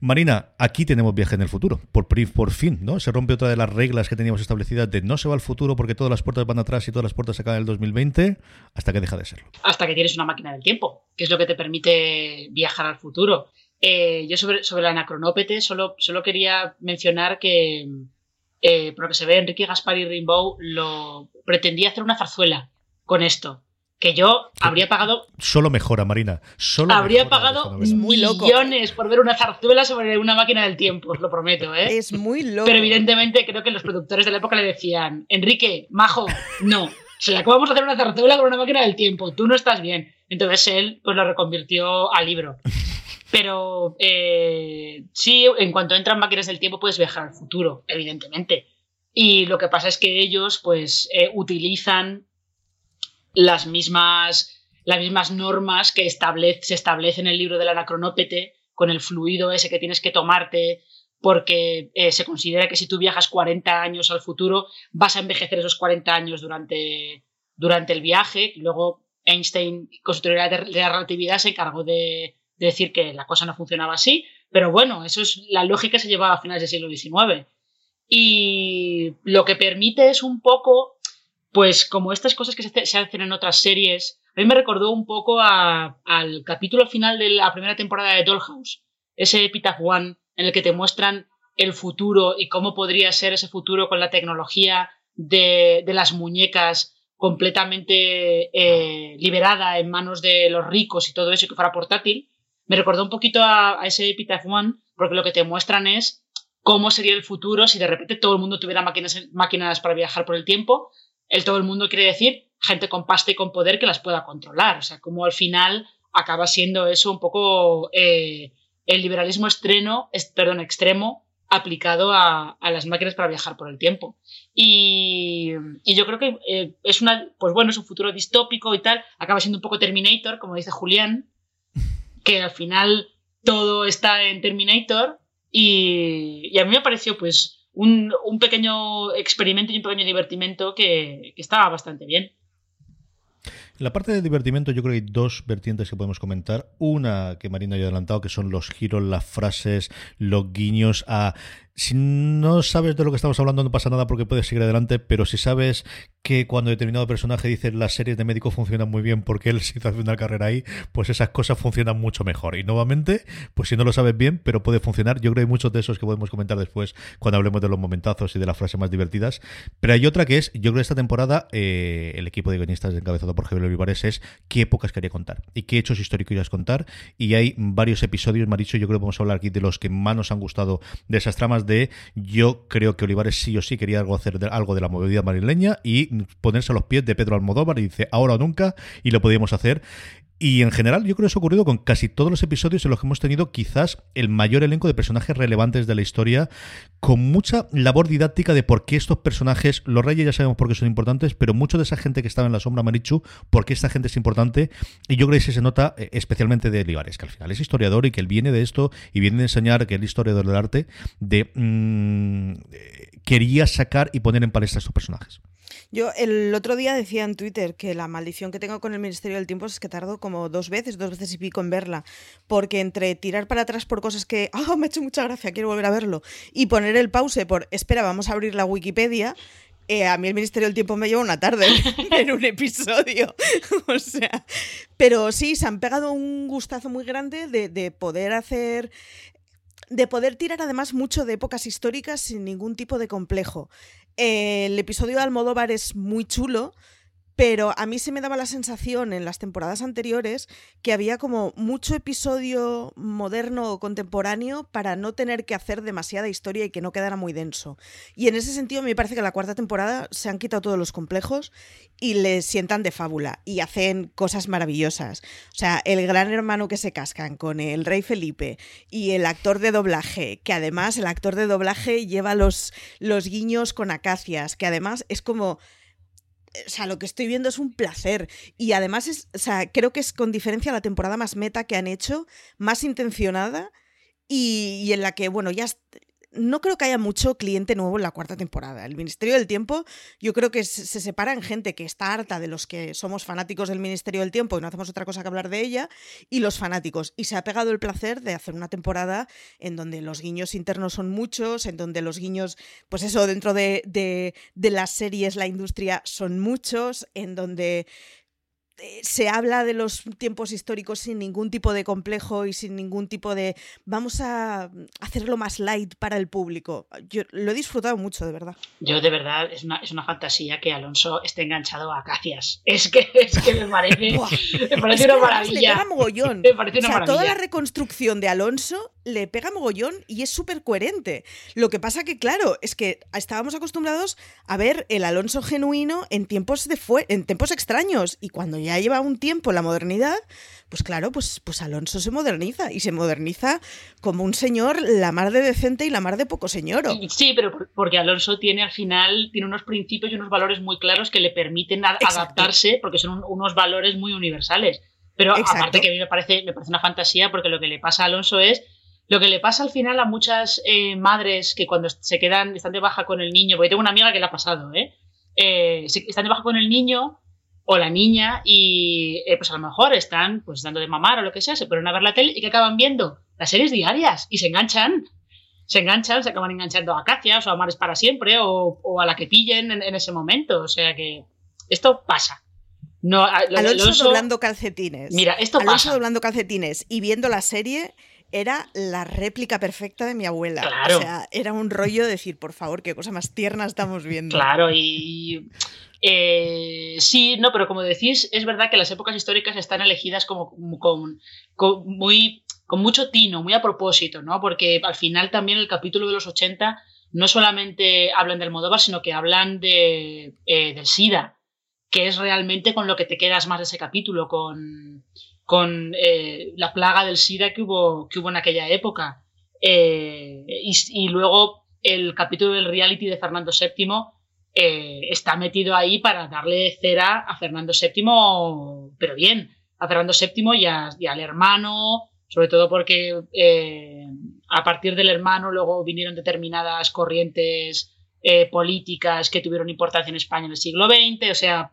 Marina, aquí tenemos viaje en el futuro. Por, por fin, ¿no? Se rompe otra de las reglas que teníamos establecidas de no se va al futuro porque todas las puertas van atrás y todas las puertas se acaban en el 2020, hasta que deja de serlo. Hasta que tienes una máquina del tiempo, que es lo que te permite viajar al futuro. Eh, yo sobre, sobre la anacronópete solo, solo quería mencionar que eh, por lo que se ve, Enrique Gaspar y Rimbaud lo pretendía hacer una zarzuela con esto. Que yo habría pagado. Solo mejora, Marina. Solo habría pagado millones por ver una zarzuela sobre una máquina del tiempo, os lo prometo, ¿eh? Es muy loco. Pero evidentemente creo que los productores de la época le decían: Enrique, majo, no. O sea, ¿cómo vamos a hacer una zarzuela con una máquina del tiempo? Tú no estás bien. Entonces él pues lo reconvirtió a libro. Pero eh, sí, en cuanto entran máquinas del tiempo puedes viajar al futuro, evidentemente. Y lo que pasa es que ellos pues eh, utilizan las mismas, las mismas normas que establece, se establecen en el libro del anacronópete con el fluido ese que tienes que tomarte porque eh, se considera que si tú viajas 40 años al futuro vas a envejecer esos 40 años durante, durante el viaje. Luego Einstein, con su teoría de la relatividad, se encargó de, decir que la cosa no funcionaba así, pero bueno, eso es la lógica que se llevaba a finales del siglo XIX. Y lo que permite es un poco, pues como estas cosas que se, hacen en otras series, a mí me recordó un poco al capítulo final de la primera temporada de Dollhouse, ese Epitaph One en el que te muestran el futuro y cómo podría ser ese futuro con la tecnología de, las muñecas completamente eh, liberada en manos de los ricos y todo eso, que fuera portátil, me recordó un poquito a, ese Epitaph One, porque lo que te muestran es cómo sería el futuro si de repente todo el mundo tuviera máquinas, máquinas para viajar por el tiempo. El todo el mundo quiere decir gente con pasta y con poder que las pueda controlar. O sea, como al final acaba siendo eso un poco eh, el liberalismo estreno, perdón, extremo aplicado a, las máquinas para viajar por el tiempo. Y, yo creo que eh, es una, pues bueno, es un futuro distópico y tal, acaba siendo un poco Terminator, como dice Julián, que al final todo está en Terminator y, a mí me pareció pues un, pequeño experimento y un pequeño divertimento que, estaba bastante bien. En la parte de divertimento yo creo que hay dos vertientes que podemos comentar. Una que Marina ya ha adelantado, que son los giros, las frases, los guiños a si no sabes de lo que estamos hablando no pasa nada porque puedes seguir adelante, pero si sabes que cuando determinado personaje dice las series de médicos funcionan muy bien porque él se hizo una carrera ahí, pues esas cosas funcionan mucho mejor. Y nuevamente, pues si no lo sabes bien, pero puede funcionar, yo creo que hay muchos de esos que podemos comentar después cuando hablemos de los momentazos y de las frases más divertidas. Pero hay otra que es, yo creo que esta temporada eh, el equipo de guionistas encabezado por Javier Olivares es qué épocas quería contar y qué hechos históricos querías contar. Y hay varios episodios, Maricho, yo creo que vamos a hablar aquí de los que más nos han gustado de esas tramas de yo creo que Olivares sí o sí quería algo hacer algo de la movida marileña y ponerse a los pies de Pedro Almodóvar y dice ahora o nunca y lo podíamos hacer y en general, yo creo que eso ha ocurrido con casi todos los episodios en los que hemos tenido quizás el mayor elenco de personajes relevantes de la historia, con mucha labor didáctica de por qué estos personajes, los reyes ya sabemos por qué son importantes, pero mucho de esa gente que estaba en la sombra, Marichu, por qué esta gente es importante. Y yo creo que se nota eh, especialmente de Olivares, que al final es historiador y que él viene de esto y viene de enseñar que el historiador del arte de mm, eh, quería sacar y poner en palestra a estos personajes. Yo el otro día decía en Twitter que la maldición que tengo con el Ministerio del Tiempo es que tardo como dos veces, dos veces y pico en verla, porque entre tirar para atrás por cosas que, ah, me ha hecho mucha gracia, quiero volver a verlo, y poner el pause por, espera, vamos a abrir la Wikipedia, eh, a mí el Ministerio del Tiempo me lleva una tarde en un episodio. o sea, pero sí, se han pegado un gustazo muy grande de, de poder hacer de poder tirar además mucho de épocas históricas sin ningún tipo de complejo. El episodio de Almodóvar es muy chulo, pero a mí se me daba la sensación en las temporadas anteriores que había como mucho episodio moderno o contemporáneo para no tener que hacer demasiada historia y que no quedara muy denso. Y en ese sentido me parece que la cuarta temporada se han quitado todos los complejos y le sientan de fábula y hacen cosas maravillosas. O sea, el gran hermano que se cascan con el rey Felipe y el actor de doblaje, que además el actor de doblaje lleva los, los guiños con acacias, que además es como o sea, lo que estoy viendo es un placer. Y además, es, o sea, creo que es con diferencia la temporada más meta que han hecho, más intencionada y, y en la que, bueno, ya no creo que haya mucho cliente nuevo en la cuarta temporada. El Ministerio del Tiempo, yo creo que se separa en gente que está harta de los que somos fanáticos del Ministerio del Tiempo y no hacemos otra cosa que hablar de ella, y los fanáticos. Y se ha pegado el placer de hacer una temporada en donde los guiños internos son muchos, en donde los guiños, pues eso, dentro de, de, de las series, la industria son muchos, en donde se habla de los tiempos históricos sin ningún tipo de complejo y sin ningún tipo de vamos a hacerlo más light para el público. Yo lo he disfrutado mucho, de verdad. Yo de verdad es una, es una fantasía que Alonso esté enganchado a Acacias. Es que, es que me parece, me parece una maravilla. Le mogollón. Me parece una o sea, toda la reconstrucción de Alonso le pega mogollón y es súper coherente. Lo que pasa que, claro, es que estábamos acostumbrados a ver el Alonso genuino en tiempos, de en tiempos extraños y cuando ya lleva un tiempo la modernidad, pues claro, pues, pues Alonso se moderniza y se moderniza como un señor la mar de decente y la mar de poco señor. Sí, pero porque Alonso tiene al final tiene unos principios y unos valores muy claros que le permiten adaptarse porque son unos valores muy universales. Pero aparte que a mí me parece, me parece una fantasía porque lo que le pasa a Alonso es lo que le pasa al final a muchas eh, madres que cuando se quedan, están de baja con el niño, porque tengo una amiga que le ha pasado, ¿eh? eh están de baja con el niño o la niña y eh, pues a lo mejor están pues dando de mamar o lo que sea, se ponen a ver la tele y que acaban viendo las series diarias y se enganchan. Se enganchan, se acaban enganchando a Acacias o a Mares para siempre o, a la que pillen en, ese momento. O sea que esto pasa. No, Alonso, doblando calcetines. Mira, esto Alonso doblando calcetines y viendo la serie era la réplica perfecta de mi abuela. Claro. O sea, era un rollo de decir, por favor, qué cosa más tierna estamos viendo. Claro, y eh, sí, no, pero como decís, es verdad que las épocas históricas están elegidas como, con, con, muy, con mucho tino, muy a propósito, ¿no? Porque al final también el capítulo de los 80 no solamente hablan del Modóvar, sino que hablan de, eh, del SIDA, que es realmente con lo que te quedas más de ese capítulo, con, con eh, la plaga del SIDA que hubo, que hubo en aquella época. Eh, y, y, luego el capítulo del reality de Fernando VII eh, está metido ahí para darle cera a Fernando VII, pero bien, a Fernando VII y, a, y al hermano, sobre todo porque eh, a partir del hermano luego vinieron determinadas corrientes eh, políticas que tuvieron importancia en España en el siglo XX, o sea,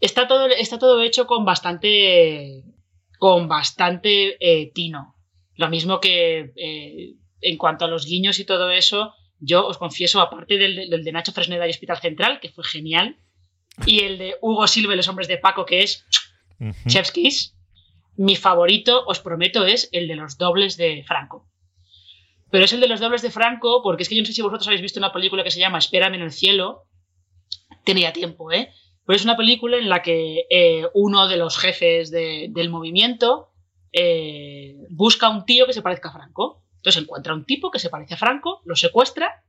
está todo, está todo hecho con bastante, con bastante eh, tino. Lo mismo que eh, en cuanto a los guiños y todo eso, yo os confieso, aparte del, del, de Nacho Fresneda y Hospital Central, que fue genial, y el de Hugo Silva y los hombres de Paco, que es uh -huh. Chef's Kiss, mi favorito, os prometo, es el de los dobles de Franco. Pero es el de los dobles de Franco, porque es que yo no sé si vosotros habéis visto una película que se llama Espérame en el cielo. Tenía tiempo, ¿eh? Pero es una película en la que eh, uno de los jefes de, del movimiento eh, busca a un tío que se parezca a Franco. Entonces encuentra un tipo que se parece a Franco, lo secuestra,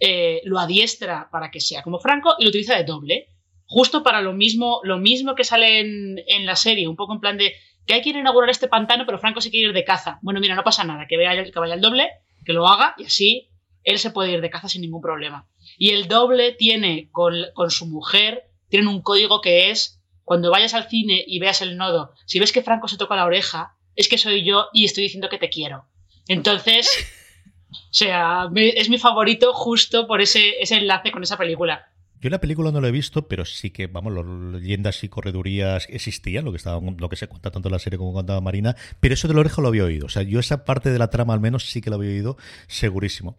eh, lo adiestra para que sea como Franco y lo utiliza de doble. Justo para lo mismo, lo mismo que sale en, la serie, un poco en plan de que hay que inaugurar este pantano, pero Franco se quiere ir de caza. Bueno, mira, no pasa nada, que, vaya, que vaya el doble, que lo haga y así él se puede ir de caza sin ningún problema. Y el doble tiene con su mujer, tienen un código que es, cuando vayas al cine y veas el nodo, si ves que Franco se toca la oreja, es que soy yo y estoy diciendo que te quiero. Entonces, o sea, es mi favorito justo por ese, ese enlace con esa película. Yo la película no la he visto, pero sí que, vamos, las leyendas y corredurías existían, lo que estaba, lo que se cuenta tanto en la serie como contaba Marina, pero eso de la oreja lo había oído. O sea, yo esa parte de la trama al menos sí que la había oído segurísimo.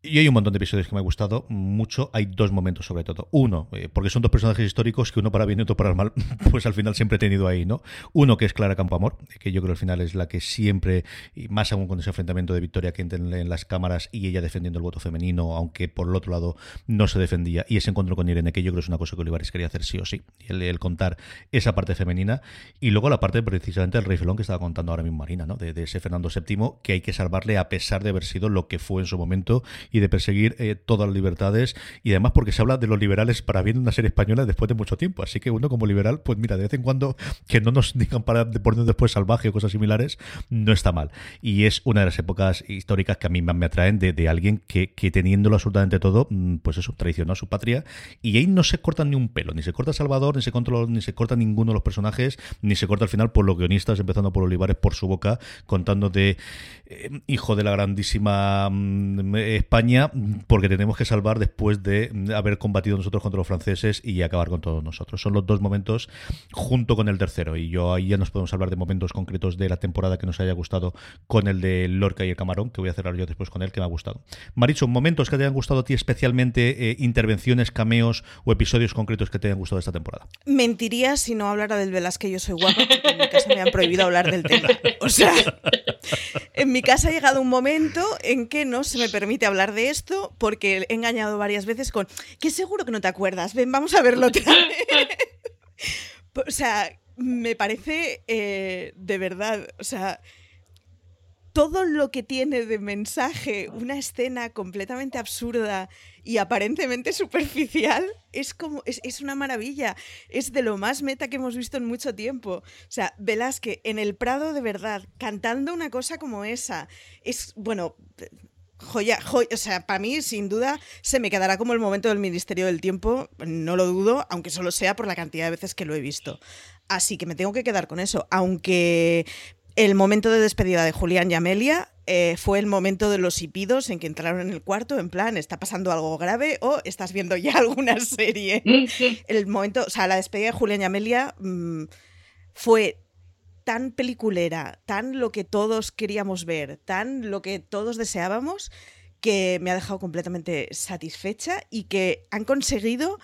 Y hay un montón de episodios que me ha gustado mucho. Hay dos momentos, sobre todo. Uno, eh, porque son dos personajes históricos que uno para bien y otro para mal, pues al final siempre he tenido ahí, ¿no? Uno que es Clara Campoamor, que yo creo al final es la que siempre, y más aún con ese enfrentamiento de Victoria que en, en las cámaras y ella defendiendo el voto femenino, aunque por el otro lado no se defendía, y ese encuentro con Irene, que yo creo es una cosa que Olivares quería hacer sí o sí, el, el contar esa parte femenina, y luego la parte precisamente del Rey Felón que estaba contando ahora mismo Marina, ¿no? De, de ese Fernando VII, que hay que salvarle a pesar de haber sido lo que fue en su momento y de perseguir eh, todas las libertades y además porque se habla de los liberales para bien una serie española después de mucho tiempo. Así que uno como liberal, pues mira, de vez en cuando que no nos digan para poner después salvaje o cosas similares, no está mal. Y es una de las épocas históricas que a mí más me atraen de, de alguien que, que, teniéndolo absolutamente todo, pues eso, traicionó a su patria. Y ahí no se corta ni un pelo, ni se corta Salvador, ni se, controla, ni se corta ninguno de los personajes, ni se corta al final por los guionistas, empezando por Olivares por su boca, contando de eh, hijo de la grandísima mm, España, porque tenemos que salvar después de haber combatido nosotros contra los franceses y acabar con todos nosotros. Son los dos momentos junto con el tercero y yo ahí ya nos podemos hablar de momentos concretos de la temporada que nos haya gustado con el de Lorca y el Camarón, que voy a cerrar yo después con él, que me ha gustado. Maricho, momentos que te hayan gustado a ti especialmente, eh, intervenciones, cameos o episodios concretos que te hayan gustado esta temporada. Mentiría si no hablara del Velázquez yo soy guapa, porque en mi casa me han prohibido hablar del tema. O sea, en mi casa ha llegado un momento en que no se me permite hablar de esto porque he engañado varias veces con que seguro que no te acuerdas, ven, vamos a verlo otra vez. o sea, me parece eh, de verdad, o sea, todo lo que tiene de mensaje una escena completamente absurda y aparentemente superficial es como es, es, una maravilla es de lo más meta que hemos visto en mucho tiempo o sea Velázquez en el Prado de verdad cantando una cosa como esa es bueno joya, joya, o sea, para mí sin duda se me quedará como el momento del Ministerio del Tiempo, no lo dudo, aunque solo sea por la cantidad de veces que lo he visto. Así que me tengo que quedar con eso, aunque el momento de despedida de Julián y Amelia eh, fue el momento de los hipidos en que entraron en el cuarto, en plan, ¿está pasando algo grave o estás viendo ya alguna serie? el momento, o sea, la despedida de Julián y Amelia mmm, fue tan peliculera, tan lo que todos queríamos ver, tan lo que todos deseábamos, que me ha dejado completamente satisfecha y que han conseguido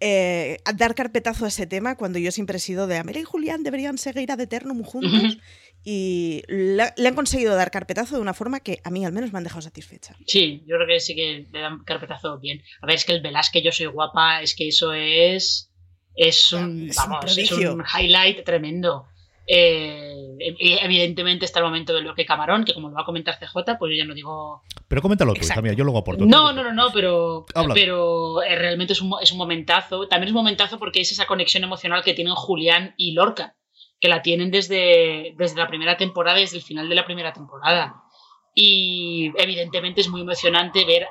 eh, dar carpetazo a ese tema cuando yo siempre he sido de Amelia y Julián deberían seguir ad eternum juntos. Y le, han conseguido dar carpetazo de una forma que a mí al menos me han dejado satisfecha. Sí, yo creo que sí que le dan carpetazo bien. A ver, es que el Velázquez Yo Soy Guapa, es que eso es. Es un, vamos, es un highlight tremendo. Eh, evidentemente está el momento de lo que Camarón, que como lo va a comentar CJ, pues yo ya no digo. Pero coméntalo tú, también, yo luego aporto. No, no, no, no, pero, pero eh, realmente es un, es un momentazo. También es un momentazo porque es esa conexión emocional que tienen Julián y Lorca, que la tienen desde, desde la primera temporada, desde el final de la primera temporada. Y evidentemente es muy emocionante ver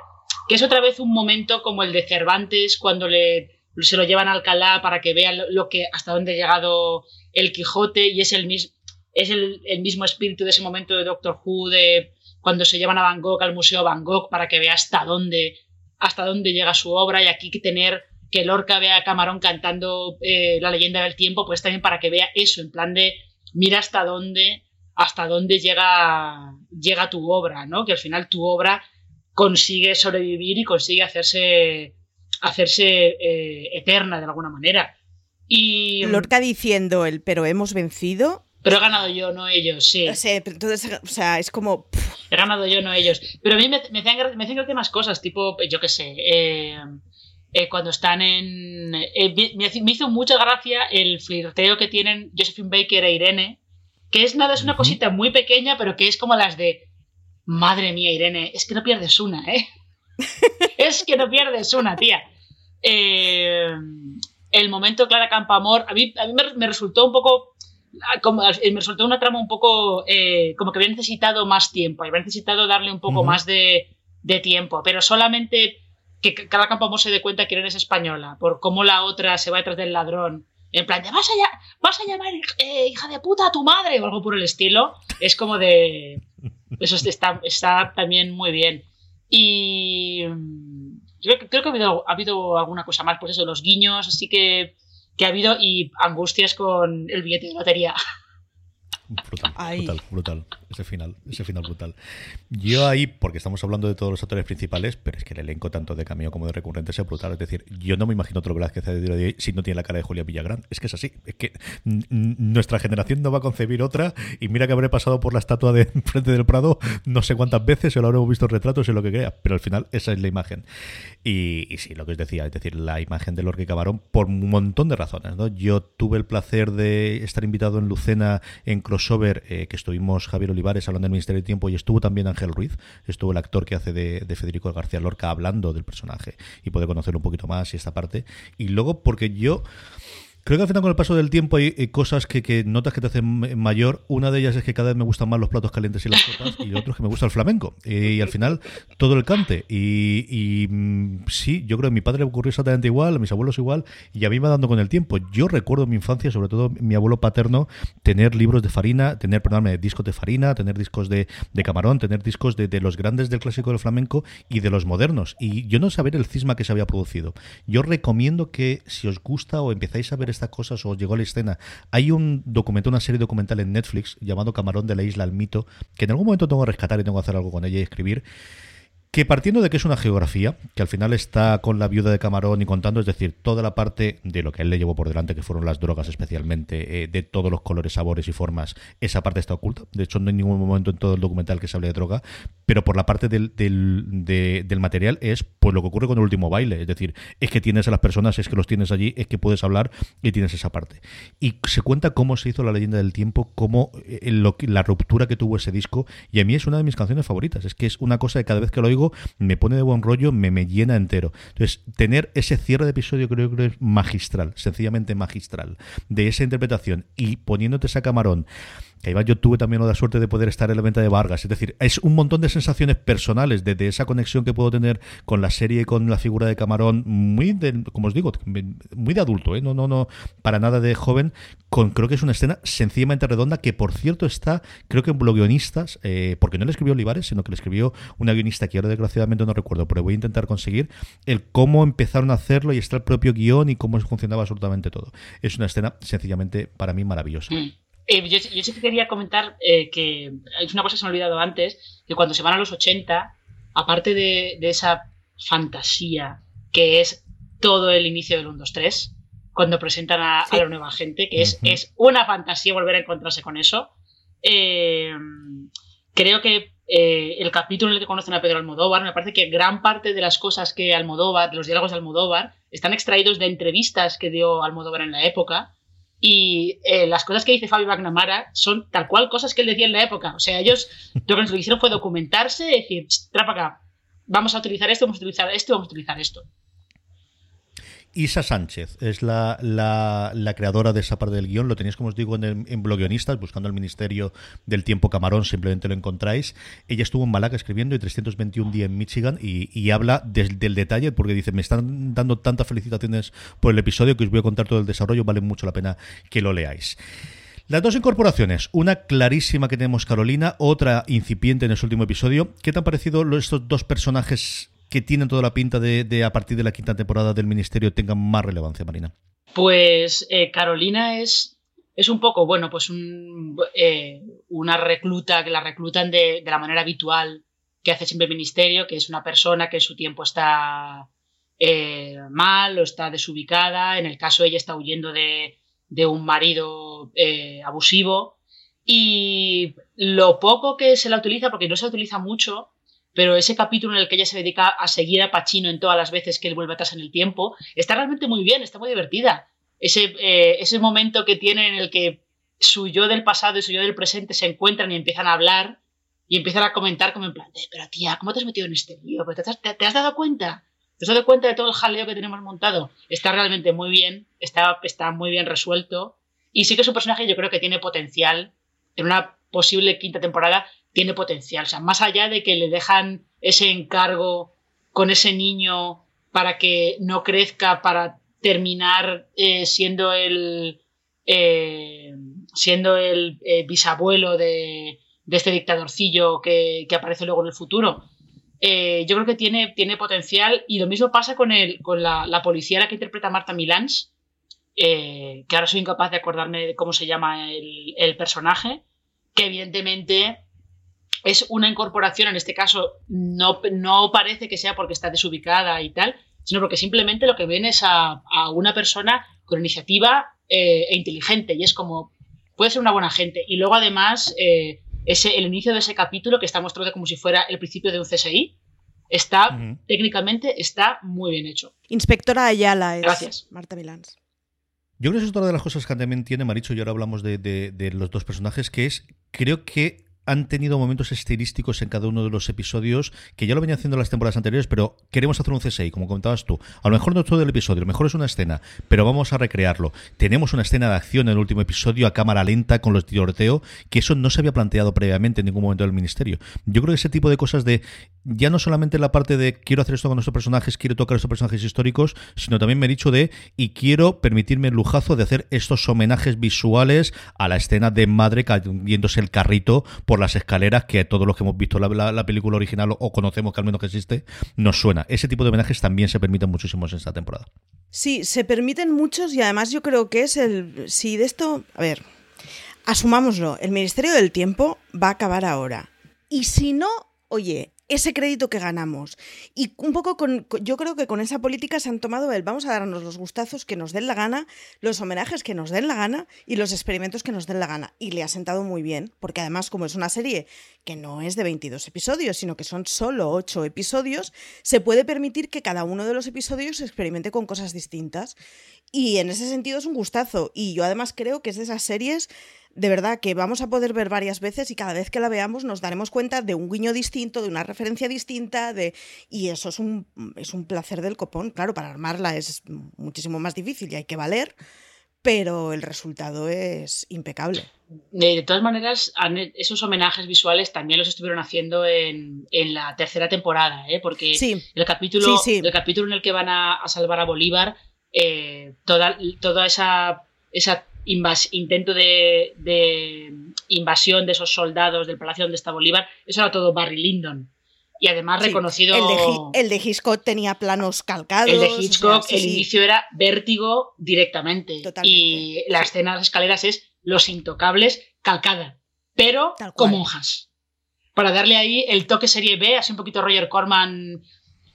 que es otra vez un momento como el de Cervantes cuando le se lo llevan a Alcalá para que vean lo que hasta dónde ha llegado el Quijote y es el mismo es el, mismo espíritu de ese momento de Doctor Who de cuando se llevan a Gogh al museo Gogh para que vea hasta dónde hasta dónde llega su obra y aquí tener que Lorca vea a Camarón cantando eh, la leyenda del tiempo pues también para que vea eso en plan de mira hasta dónde hasta dónde llega llega tu obra no que al final tu obra consigue sobrevivir y consigue hacerse hacerse eh, eterna de alguna manera. Y, Lorca diciendo el pero hemos vencido. Pero he ganado yo, no ellos, sí. O sea, entonces, o sea es como. He ganado yo, no ellos. Pero a mí me, me hacen, me hacen más cosas, tipo, yo qué sé. Eh, eh, cuando están en. me, hizo mucha gracia el flirteo que tienen Josephine Baker e Irene. Que es nada, es una cosita muy pequeña, pero que es como las de. Madre mía, Irene, es que no pierdes una, ¿eh? es que no pierdes una, tía. Eh, el momento Clara Campamor, a mí, a mí me, resultó un poco. Como, me resultó una trama un poco. Eh, como que había necesitado más tiempo, había necesitado darle un poco más de, tiempo, pero solamente que Clara Campamor se dé cuenta que eres española, por cómo la otra se va detrás del ladrón. En plan, de, vas a, vas a llamar eh, hija de puta a tu madre o algo por el estilo. Es como de. Eso está, está también muy bien. Y yo creo que ha habido, ha habido alguna cosa más, pues eso, los guiños, así que, que ha habido y angustias con el billete de lotería. Brutal, brutal, brutal. Ese final, ese final brutal. Yo ahí, porque estamos hablando de todos los actores principales, pero es que el elenco tanto de cameo como de recurrente es brutal. Es decir, yo no me imagino otro Velázquez de si no tiene la cara de Julia Villagrán. Es que es así. Es que nuestra generación no va a concebir otra. Y mira que habré pasado por la estatua de frente del Prado no sé cuántas veces, o lo habremos visto retratos y lo que crea. Pero al final, esa es la imagen. Y, sí, lo que os decía, es decir, la imagen de Lorque Camarón por un montón de razones. ¿no? Yo tuve el placer de estar invitado en Lucena en crossover, eh, que estuvimos Javier Hablando del Ministerio del Tiempo y estuvo también Ángel Ruiz, estuvo el actor que hace de, de, Federico García Lorca hablando del personaje y puede conocerlo un poquito más y esta parte. Y luego porque yo... Creo que al final con el paso del tiempo hay, cosas que, notas que te hacen mayor. Una de ellas es que cada vez me gustan más los platos calientes y las copas y otro es que me gusta el flamenco. Y, al final todo el cante. Y, mm, sí, yo creo que a mi padre le ocurrió exactamente igual, a mis abuelos igual, y a mí va dando con el tiempo. Yo recuerdo en mi infancia, sobre todo mi abuelo paterno, tener libros de farina, tener, perdóname, discos de farina, tener discos de, camarón, tener discos de, de, los grandes del clásico del flamenco y de los modernos. Y yo no saber el cisma que se había producido. Yo recomiendo que si os gusta o empezáis a ver estas cosas o llegó a la escena. Hay un documento, una serie documental en Netflix llamado Camarón de la Isla al Mito, que en algún momento tengo que rescatar y tengo que hacer algo con ella y escribir que partiendo de que es una geografía, que al final está con la viuda de Camarón y contando, es decir, toda la parte de lo que él le llevó por delante, que fueron las drogas especialmente, eh, de todos los colores, sabores y formas, esa parte está oculta. De hecho, no hay ningún momento en todo el documental que se hable de droga, pero por la parte del, del, material es pues lo que ocurre con el último baile, es decir, es que tienes a las personas, es que los tienes allí, es que puedes hablar y tienes esa parte. Y se cuenta cómo se hizo la leyenda del tiempo, cómo eh, la ruptura que tuvo ese disco, y a mí es una de mis canciones favoritas, es que es una cosa que cada vez que lo oigo me pone de buen rollo, me, me llena entero. Entonces, tener ese cierre de episodio creo que es magistral, sencillamente magistral, de esa interpretación y poniéndote esa camarón que yo tuve también la suerte de poder estar en la venta de Vargas. Es decir, es un montón de sensaciones personales de, esa conexión que puedo tener con la serie con la figura de Camarón, muy de, como os digo, muy de adulto, ¿eh? no, no, no, para nada de joven. Creo que es una escena sencillamente redonda que, por cierto, está, creo que en los guionistas, eh, porque no le escribió Olivares, sino que le escribió una guionista que ahora desgraciadamente no recuerdo, pero voy a intentar conseguir el cómo empezaron a hacerlo y está el propio guion y cómo funcionaba absolutamente todo. Es una escena sencillamente para mí maravillosa. Mm. Eh, yo, sí que quería comentar eh, que es una cosa que se me ha olvidado antes, que cuando se van a los 80, aparte de, esa fantasía que es todo el inicio del 1, 2, 3, cuando presentan a, la nueva gente, que es, es, una fantasía volver a encontrarse con eso. Eh, creo que eh, el capítulo en el que conocen a Pedro Almodóvar, me parece que gran parte de las cosas que Almodóvar, los diálogos de Almodóvar, están extraídos de entrevistas que dio Almodóvar en la época. Y eh, las cosas que dice Fabio McNamara son tal cual cosas que él decía en la época. O sea, ellos lo que hicieron fue documentarse decir, trapa acá, vamos a utilizar esto, vamos a utilizar esto, vamos a utilizar esto. Isa Sánchez es la, la, creadora de esa parte del guion. Lo tenéis, como os digo, en, buscando el Ministerio del Tiempo Camarón, simplemente lo encontráis. Ella estuvo en Malaga escribiendo y 321 días en Michigan y, habla del detalle porque dice, me están dando tantas felicitaciones por el episodio que os voy a contar todo el desarrollo, vale mucho la pena que lo leáis. Las dos incorporaciones, una clarísima que tenemos Carolina, otra incipiente en ese último episodio. ¿Qué te han parecido estos dos personajes que tienen toda la pinta de, a partir de la quinta temporada del Ministerio tengan más relevancia, Marina? Pues eh, Carolina es, es un poco, bueno, pues eh, una recluta que la reclutan de, la manera habitual que hace siempre el Ministerio, que es una persona que en su tiempo está eh, mal o está desubicada. En el caso ella está huyendo de, de un marido abusivo. Y lo poco que se la utiliza, porque no se utiliza mucho, pero ese capítulo en el que ella se dedica a seguir a Pacino en todas las veces que él vuelve atrás en el tiempo, está realmente muy bien, está muy divertida. Ese, eh, ese momento que tiene en el que su yo del pasado y su yo del presente se encuentran y empiezan a hablar y empiezan a comentar como en plan, pero tía, ¿cómo te has metido en este lío? ¿Te has, te, has dado cuenta? ¿Te has dado cuenta de todo el jaleo que tenemos montado? Está realmente muy bien, está, está muy bien resuelto y sí que es un personaje yo creo que tiene potencial en una posible quinta temporada tiene potencial. O sea, más allá de que le dejan ese encargo con ese niño para que no crezca, para terminar eh, siendo el eh, siendo el eh, bisabuelo de, este dictadorcillo que, aparece luego en el futuro. yo creo que tiene, tiene potencial y lo mismo pasa con, el, con la, la policía la que interpreta Marta Milans, que ahora soy incapaz de acordarme de cómo se llama el, el personaje, que evidentemente es una incorporación, en este caso no, no parece que sea porque está desubicada y tal, sino porque simplemente lo que ven es a, una persona con iniciativa eh, e inteligente y es como, puede ser una buena gente. Y luego además, eh, ese, el inicio de ese capítulo que está mostrado como si fuera el principio de un CSI, está, técnicamente, está muy bien hecho. Inspectora Ayala es Gracias. Marta Milans. Yo creo que es otra de las cosas que también tiene Maricho, y ahora hablamos de, de los dos personajes, que es, creo que han tenido momentos estilísticos en cada uno de los episodios que ya lo venía haciendo en las temporadas anteriores, pero queremos hacer un CSI, como comentabas tú. A lo mejor no todo el episodio, a lo mejor es una escena, pero vamos a recrearlo. Tenemos una escena de acción en el último episodio a cámara lenta con los tiroteo, que eso no se había planteado previamente en ningún momento del ministerio. Yo creo que ese tipo de cosas de ya no solamente la parte de quiero hacer esto con nuestros personajes, quiero tocar estos personajes históricos, sino también me he dicho de y quiero permitirme el lujazo de hacer estos homenajes visuales a la escena de madre cayéndose el carrito las escaleras que todos los que hemos visto la, película original o, conocemos que al menos que existe, nos suena. Ese tipo de homenajes también se permiten muchísimos en esta temporada. Sí, se permiten muchos y además yo creo que es el... Si de esto... A ver, asumámoslo, el Ministerio del Tiempo va a acabar ahora. Y si no, oye, ese crédito que ganamos. Y un poco con, yo creo que con esa política se han tomado el vamos a darnos los gustazos que nos den la gana, los homenajes que nos den la gana y los experimentos que nos den la gana. Y le ha sentado muy bien, porque además como es una serie que no es de 22 episodios, sino que son solo 8 episodios, se puede permitir que cada uno de los episodios experimente con cosas distintas. Y en ese sentido es un gustazo. Y yo además creo que es de esas series de verdad que vamos a poder ver varias veces y cada vez que la veamos nos daremos cuenta de un guiño distinto, de una referencia distinta, de y eso es un, es un placer del copón. Claro, para armarla es muchísimo más difícil y hay que valer, pero el resultado es impecable. De todas maneras, esos homenajes visuales también los estuvieron haciendo en, la tercera temporada, ¿eh? porque el, capítulo, el capítulo en el que van a, salvar a Bolívar, eh, toda, toda esa, esa intento de, invasión de esos soldados del palacio donde está Bolívar, eso era todo Barry Lyndon. Y además reconocido. El de, Hitchcock tenía planos calcados. El de Hitchcock, el inicio era vértigo directamente. Y la escena de las escaleras es Los Intocables calcada, pero con monjas. Para darle ahí el toque serie B, así un poquito Roger Corman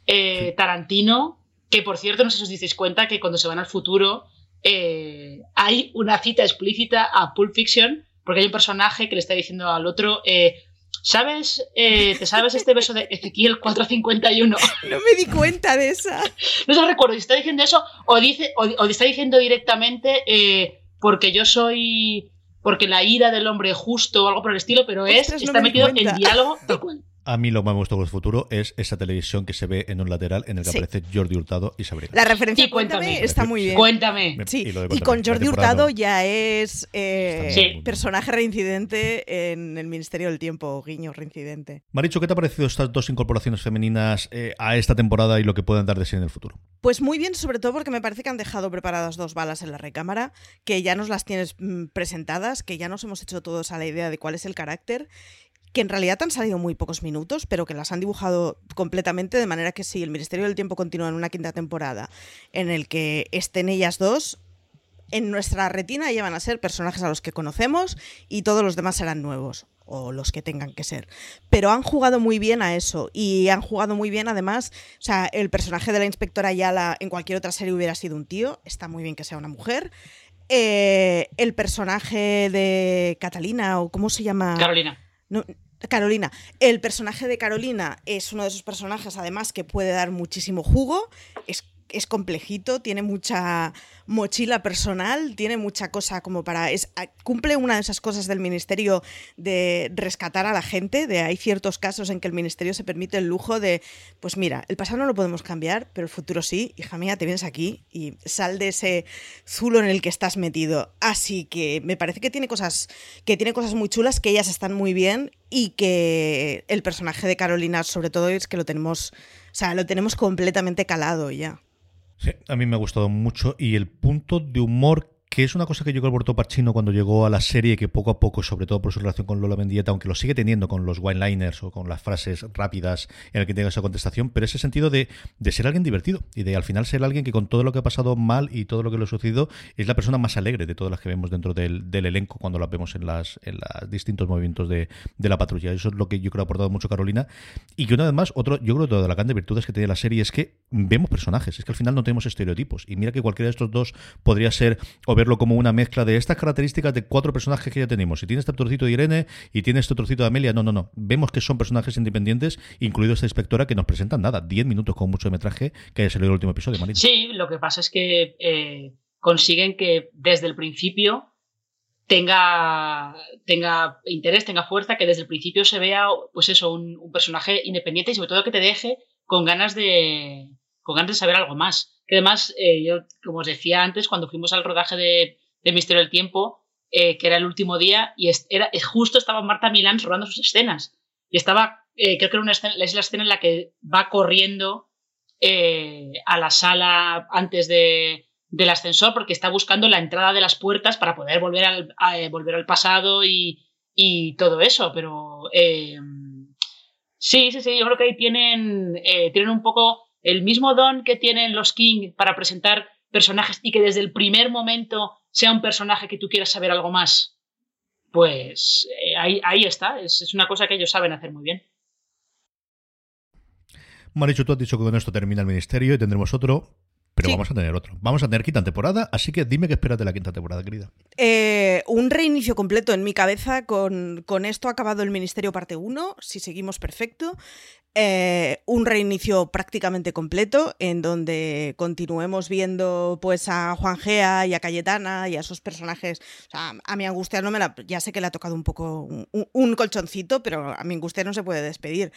eh, Tarantino, Que por cierto, no sé si os disteis cuenta que cuando se van al futuro eh, hay una cita explícita a Pulp Fiction, porque hay un personaje que le está diciendo al otro, eh, ¿sabes? Eh, ¿Te sabes este beso de Ezequiel 451? No me di cuenta de esa. No se recuerdo si está diciendo eso o, dice, o, está diciendo directamente porque yo soy porque la ira del hombre justo o algo por el estilo, pero es, está metido en diálogo tal cual. A mí lo que me gustó con el futuro es esa televisión que se ve en un lateral en el que aparece Jordi Hurtado y Sabrina. La referencia cuéntame, está muy bien. Cuéntame. Y, con Jordi Hurtado ya es eh, personaje reincidente en el Ministerio del Tiempo, guiño reincidente. Maricho, ¿qué te ha parecido estas dos incorporaciones femeninas eh, a esta temporada y lo que pueden dar de sí en el futuro? Pues muy bien, sobre todo porque me parece que han dejado preparadas dos balas en la recámara, que ya nos las tienes mm, presentadas, que ya nos hemos hecho todos a la idea de cuál es el carácter que en realidad han salido muy pocos minutos, pero que las han dibujado completamente, de manera que si el Ministerio del Tiempo continúa en una quinta temporada en el que estén ellas dos, en nuestra retina ya van a ser personajes a los que conocemos y todos los demás serán nuevos o los que tengan que ser. Pero han jugado muy bien a eso y han jugado muy bien además, o sea, el personaje de la inspectora Yala en cualquier otra serie hubiera sido un tío, está muy bien que sea una mujer. Eh, el personaje de Catalina o cómo se llama? Carolina. Carolina. El personaje de Carolina es uno de esos personajes, además, que puede dar muchísimo jugo. Es es complejito, tiene mucha mochila personal, tiene mucha cosa como para... Cumple una de esas cosas del ministerio de rescatar a la gente, de hay ciertos casos en que el ministerio se permite el lujo de, pues mira, el pasado no lo podemos cambiar, pero el futuro sí, hija mía, te vienes aquí y sal de ese zulo en el que estás metido. Así que me parece que tiene cosas, que tiene cosas muy chulas, que ellas están muy bien y que el personaje de Carolina sobre todo es que lo tenemos... O sea, lo tenemos completamente calado ya. A mí me ha gustado mucho y el punto de humor que es una cosa que llegó Alberto Parchino cuando llegó a la serie, que poco a poco, sobre todo por su relación con Lola Mendieta, aunque lo sigue teniendo con los one-liners o con las frases rápidas en el que tenga esa contestación, pero ese sentido de, ser alguien divertido y de al final ser alguien que con todo lo que ha pasado mal y todo lo que le ha sucedido es la persona más alegre de todas las que vemos dentro del, elenco cuando la vemos en las, en los distintos movimientos de, la patrulla. Eso es lo que yo creo ha aportado mucho Carolina. Y que una vez más, otro, yo creo que toda la de virtudes que tiene la serie es que vemos personajes, es que al final no tenemos estereotipos. Y mira que cualquiera de estos dos podría ser o verlo como una mezcla de estas características de cuatro personajes que ya tenemos. Si tiene este trocito de Irene y tiene este trocito de Amelia, no, no, no. Vemos que son personajes independientes, incluido esta inspectora, que nos presentan nada, 10 minutos con mucho de metraje que haya salido el último episodio, Marina. Sí, lo que pasa es que eh, consiguen que desde el principio tenga, tenga interés, tenga fuerza, que desde el principio se vea, pues eso, un, un personaje independiente y sobre todo que te deje con ganas de, con ganas de saber algo más. Que además, eh, yo, como os decía antes, cuando fuimos al rodaje de, Misterio del Tiempo, eh, que era el último día, y era, justo estaba Marta Milán rodando sus escenas. Y estaba, eh, creo que era una escena, es la escena en la que va corriendo a la sala antes de, del ascensor porque está buscando la entrada de las puertas para poder volver al, volver al pasado y, y, todo eso. Pero sí, sí, sí, yo creo que ahí tienen, tienen un poco el mismo don que tienen los King para presentar personajes y que desde el primer momento sea un personaje que tú quieras saber algo más, pues eh, ahí, está, es, una cosa que ellos saben hacer muy bien. Marichu, tú has dicho que con esto termina el ministerio y tendremos otro. Pero vamos a tener otro. Vamos a tener quinta temporada, así que dime qué esperas de la quinta temporada, querida. Eh, un reinicio completo en mi cabeza. Con, con esto ha acabado el Ministerio parte 1, si seguimos perfecto. Eh, un reinicio prácticamente completo en donde continuemos viendo pues a Juan Gea y a Cayetana y a esos personajes. a mi angustia no me la, ya sé que le ha tocado un poco un, colchoncito, pero a mi angustia no se puede despedir.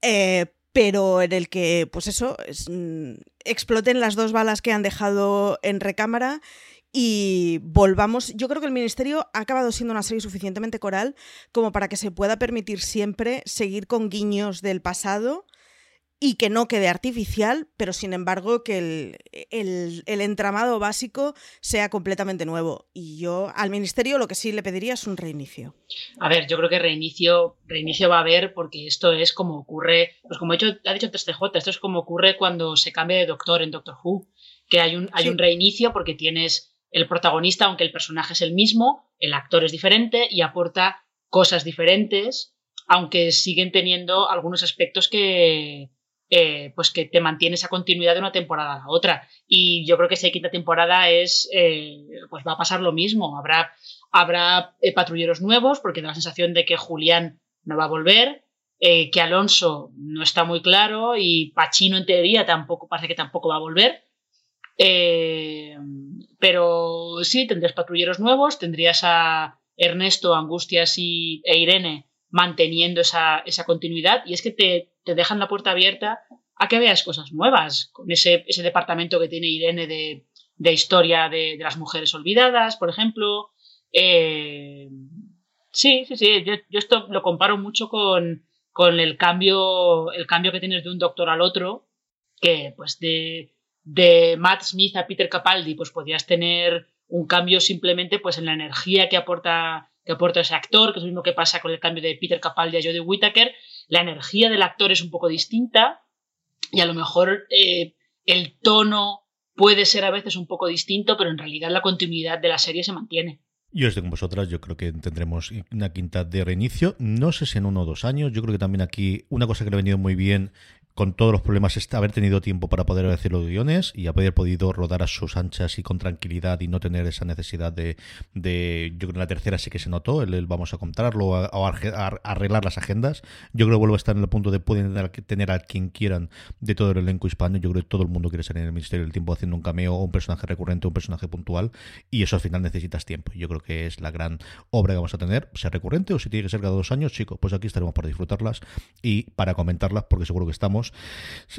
Eh, pero en el que, pues eso, mm, exploten las dos balas que han dejado en recámara y volvamos. Yo creo que el Ministerio ha acabado siendo una serie suficientemente coral como para que se pueda permitir siempre seguir con guiños del pasado y que no quede artificial, pero sin embargo que el, entramado básico sea completamente nuevo. Y yo al Ministerio lo que sí le pediría es un reinicio. A ver, yo creo que reinicio, reinicio va a haber porque esto es como ocurre, pues como ha dicho, ha dicho esto es como ocurre cuando se cambia de doctor en Doctor Who, que hay un, hay un reinicio porque tienes el protagonista, aunque el personaje es el mismo, el actor es diferente y aporta cosas diferentes, aunque siguen teniendo algunos aspectos que, eh, pues que te mantiene esa continuidad de una temporada a la otra. Y yo creo que esa quinta temporada es, eh, pues va a pasar lo mismo. Habrá, habrá eh, patrulleros nuevos porque da la sensación de que Julián no va a volver, que Alonso no está muy claro y Pachino en teoría tampoco parece que tampoco va a volver. Pero sí, tendrías patrulleros nuevos, tendrías a Ernesto, Angustias y, e Irene manteniendo esa, esa continuidad y es que te, te dejan la puerta abierta a que veas cosas nuevas, con ese, ese departamento que tiene Irene de, de historia de, de, las mujeres olvidadas, por ejemplo. Eh, sí, sí, sí, yo, yo, esto lo comparo mucho con, con el, cambio, el cambio que tienes de un doctor al otro, que pues de, de Matt Smith a Peter Capaldi, pues podías tener un cambio simplemente pues en la energía que aporta que aporta ese actor, que es lo mismo que pasa con el cambio de Peter Capaldi a Jodie Whittaker, la energía del actor es un poco distinta y a lo mejor eh, el tono puede ser a veces un poco distinto, pero en realidad la continuidad de la serie se mantiene. Yo estoy con vosotras, yo creo que tendremos una quinta de reinicio, no sé si en uno o dos años, yo creo que también aquí una cosa que le ha venido muy bien con todos los problemas, haber tenido tiempo para poder hacer los guiones y haber podido rodar a sus anchas y con tranquilidad y no tener esa necesidad de, de yo creo que en la tercera sí que se notó, el, vamos a contarlo o arreglar las agendas. Yo creo que vuelvo a estar en el punto de pueden tener a quien quieran de todo el elenco hispano. Yo creo que todo el mundo quiere salir en el Ministerio del Tiempo haciendo un cameo o un personaje recurrente o un personaje puntual y eso al final necesitas tiempo. Yo creo que es la gran obra que vamos a tener, sea recurrente o si tiene que ser cada dos años, chicos, pues aquí estaremos para disfrutarlas y para comentarlas porque seguro que estamos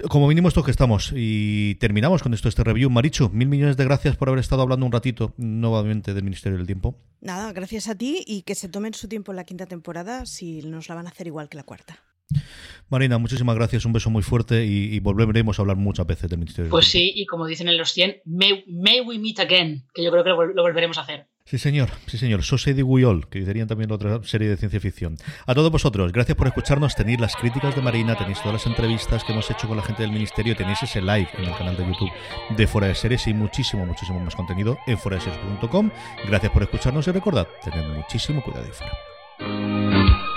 como mínimo esto que estamos. Y terminamos con esto, este review. Marichu, mil millones de gracias por haber estado hablando un ratito nuevamente del Ministerio del Tiempo. Nada, gracias a ti y que se tomen su tiempo en la quinta temporada si nos la van a hacer igual que la cuarta. Marina, muchísimas gracias, un beso muy fuerte y, volveremos a hablar muchas veces del Ministerio. Pues sí, y como dicen en los 100, may, we meet again, que yo creo que lo volveremos a hacer. Sí, señor, sí, señor. We All, que dirían también otra serie de ciencia ficción. A todos vosotros, gracias por escucharnos. Tenéis las críticas de Marina, tenéis todas las entrevistas que hemos hecho con la gente del ministerio, tenéis ese live en el canal de YouTube de Fuera de Series y muchísimo, muchísimo más contenido en foradeseries.com. Gracias por escucharnos y recordad, tened muchísimo cuidado y fuera.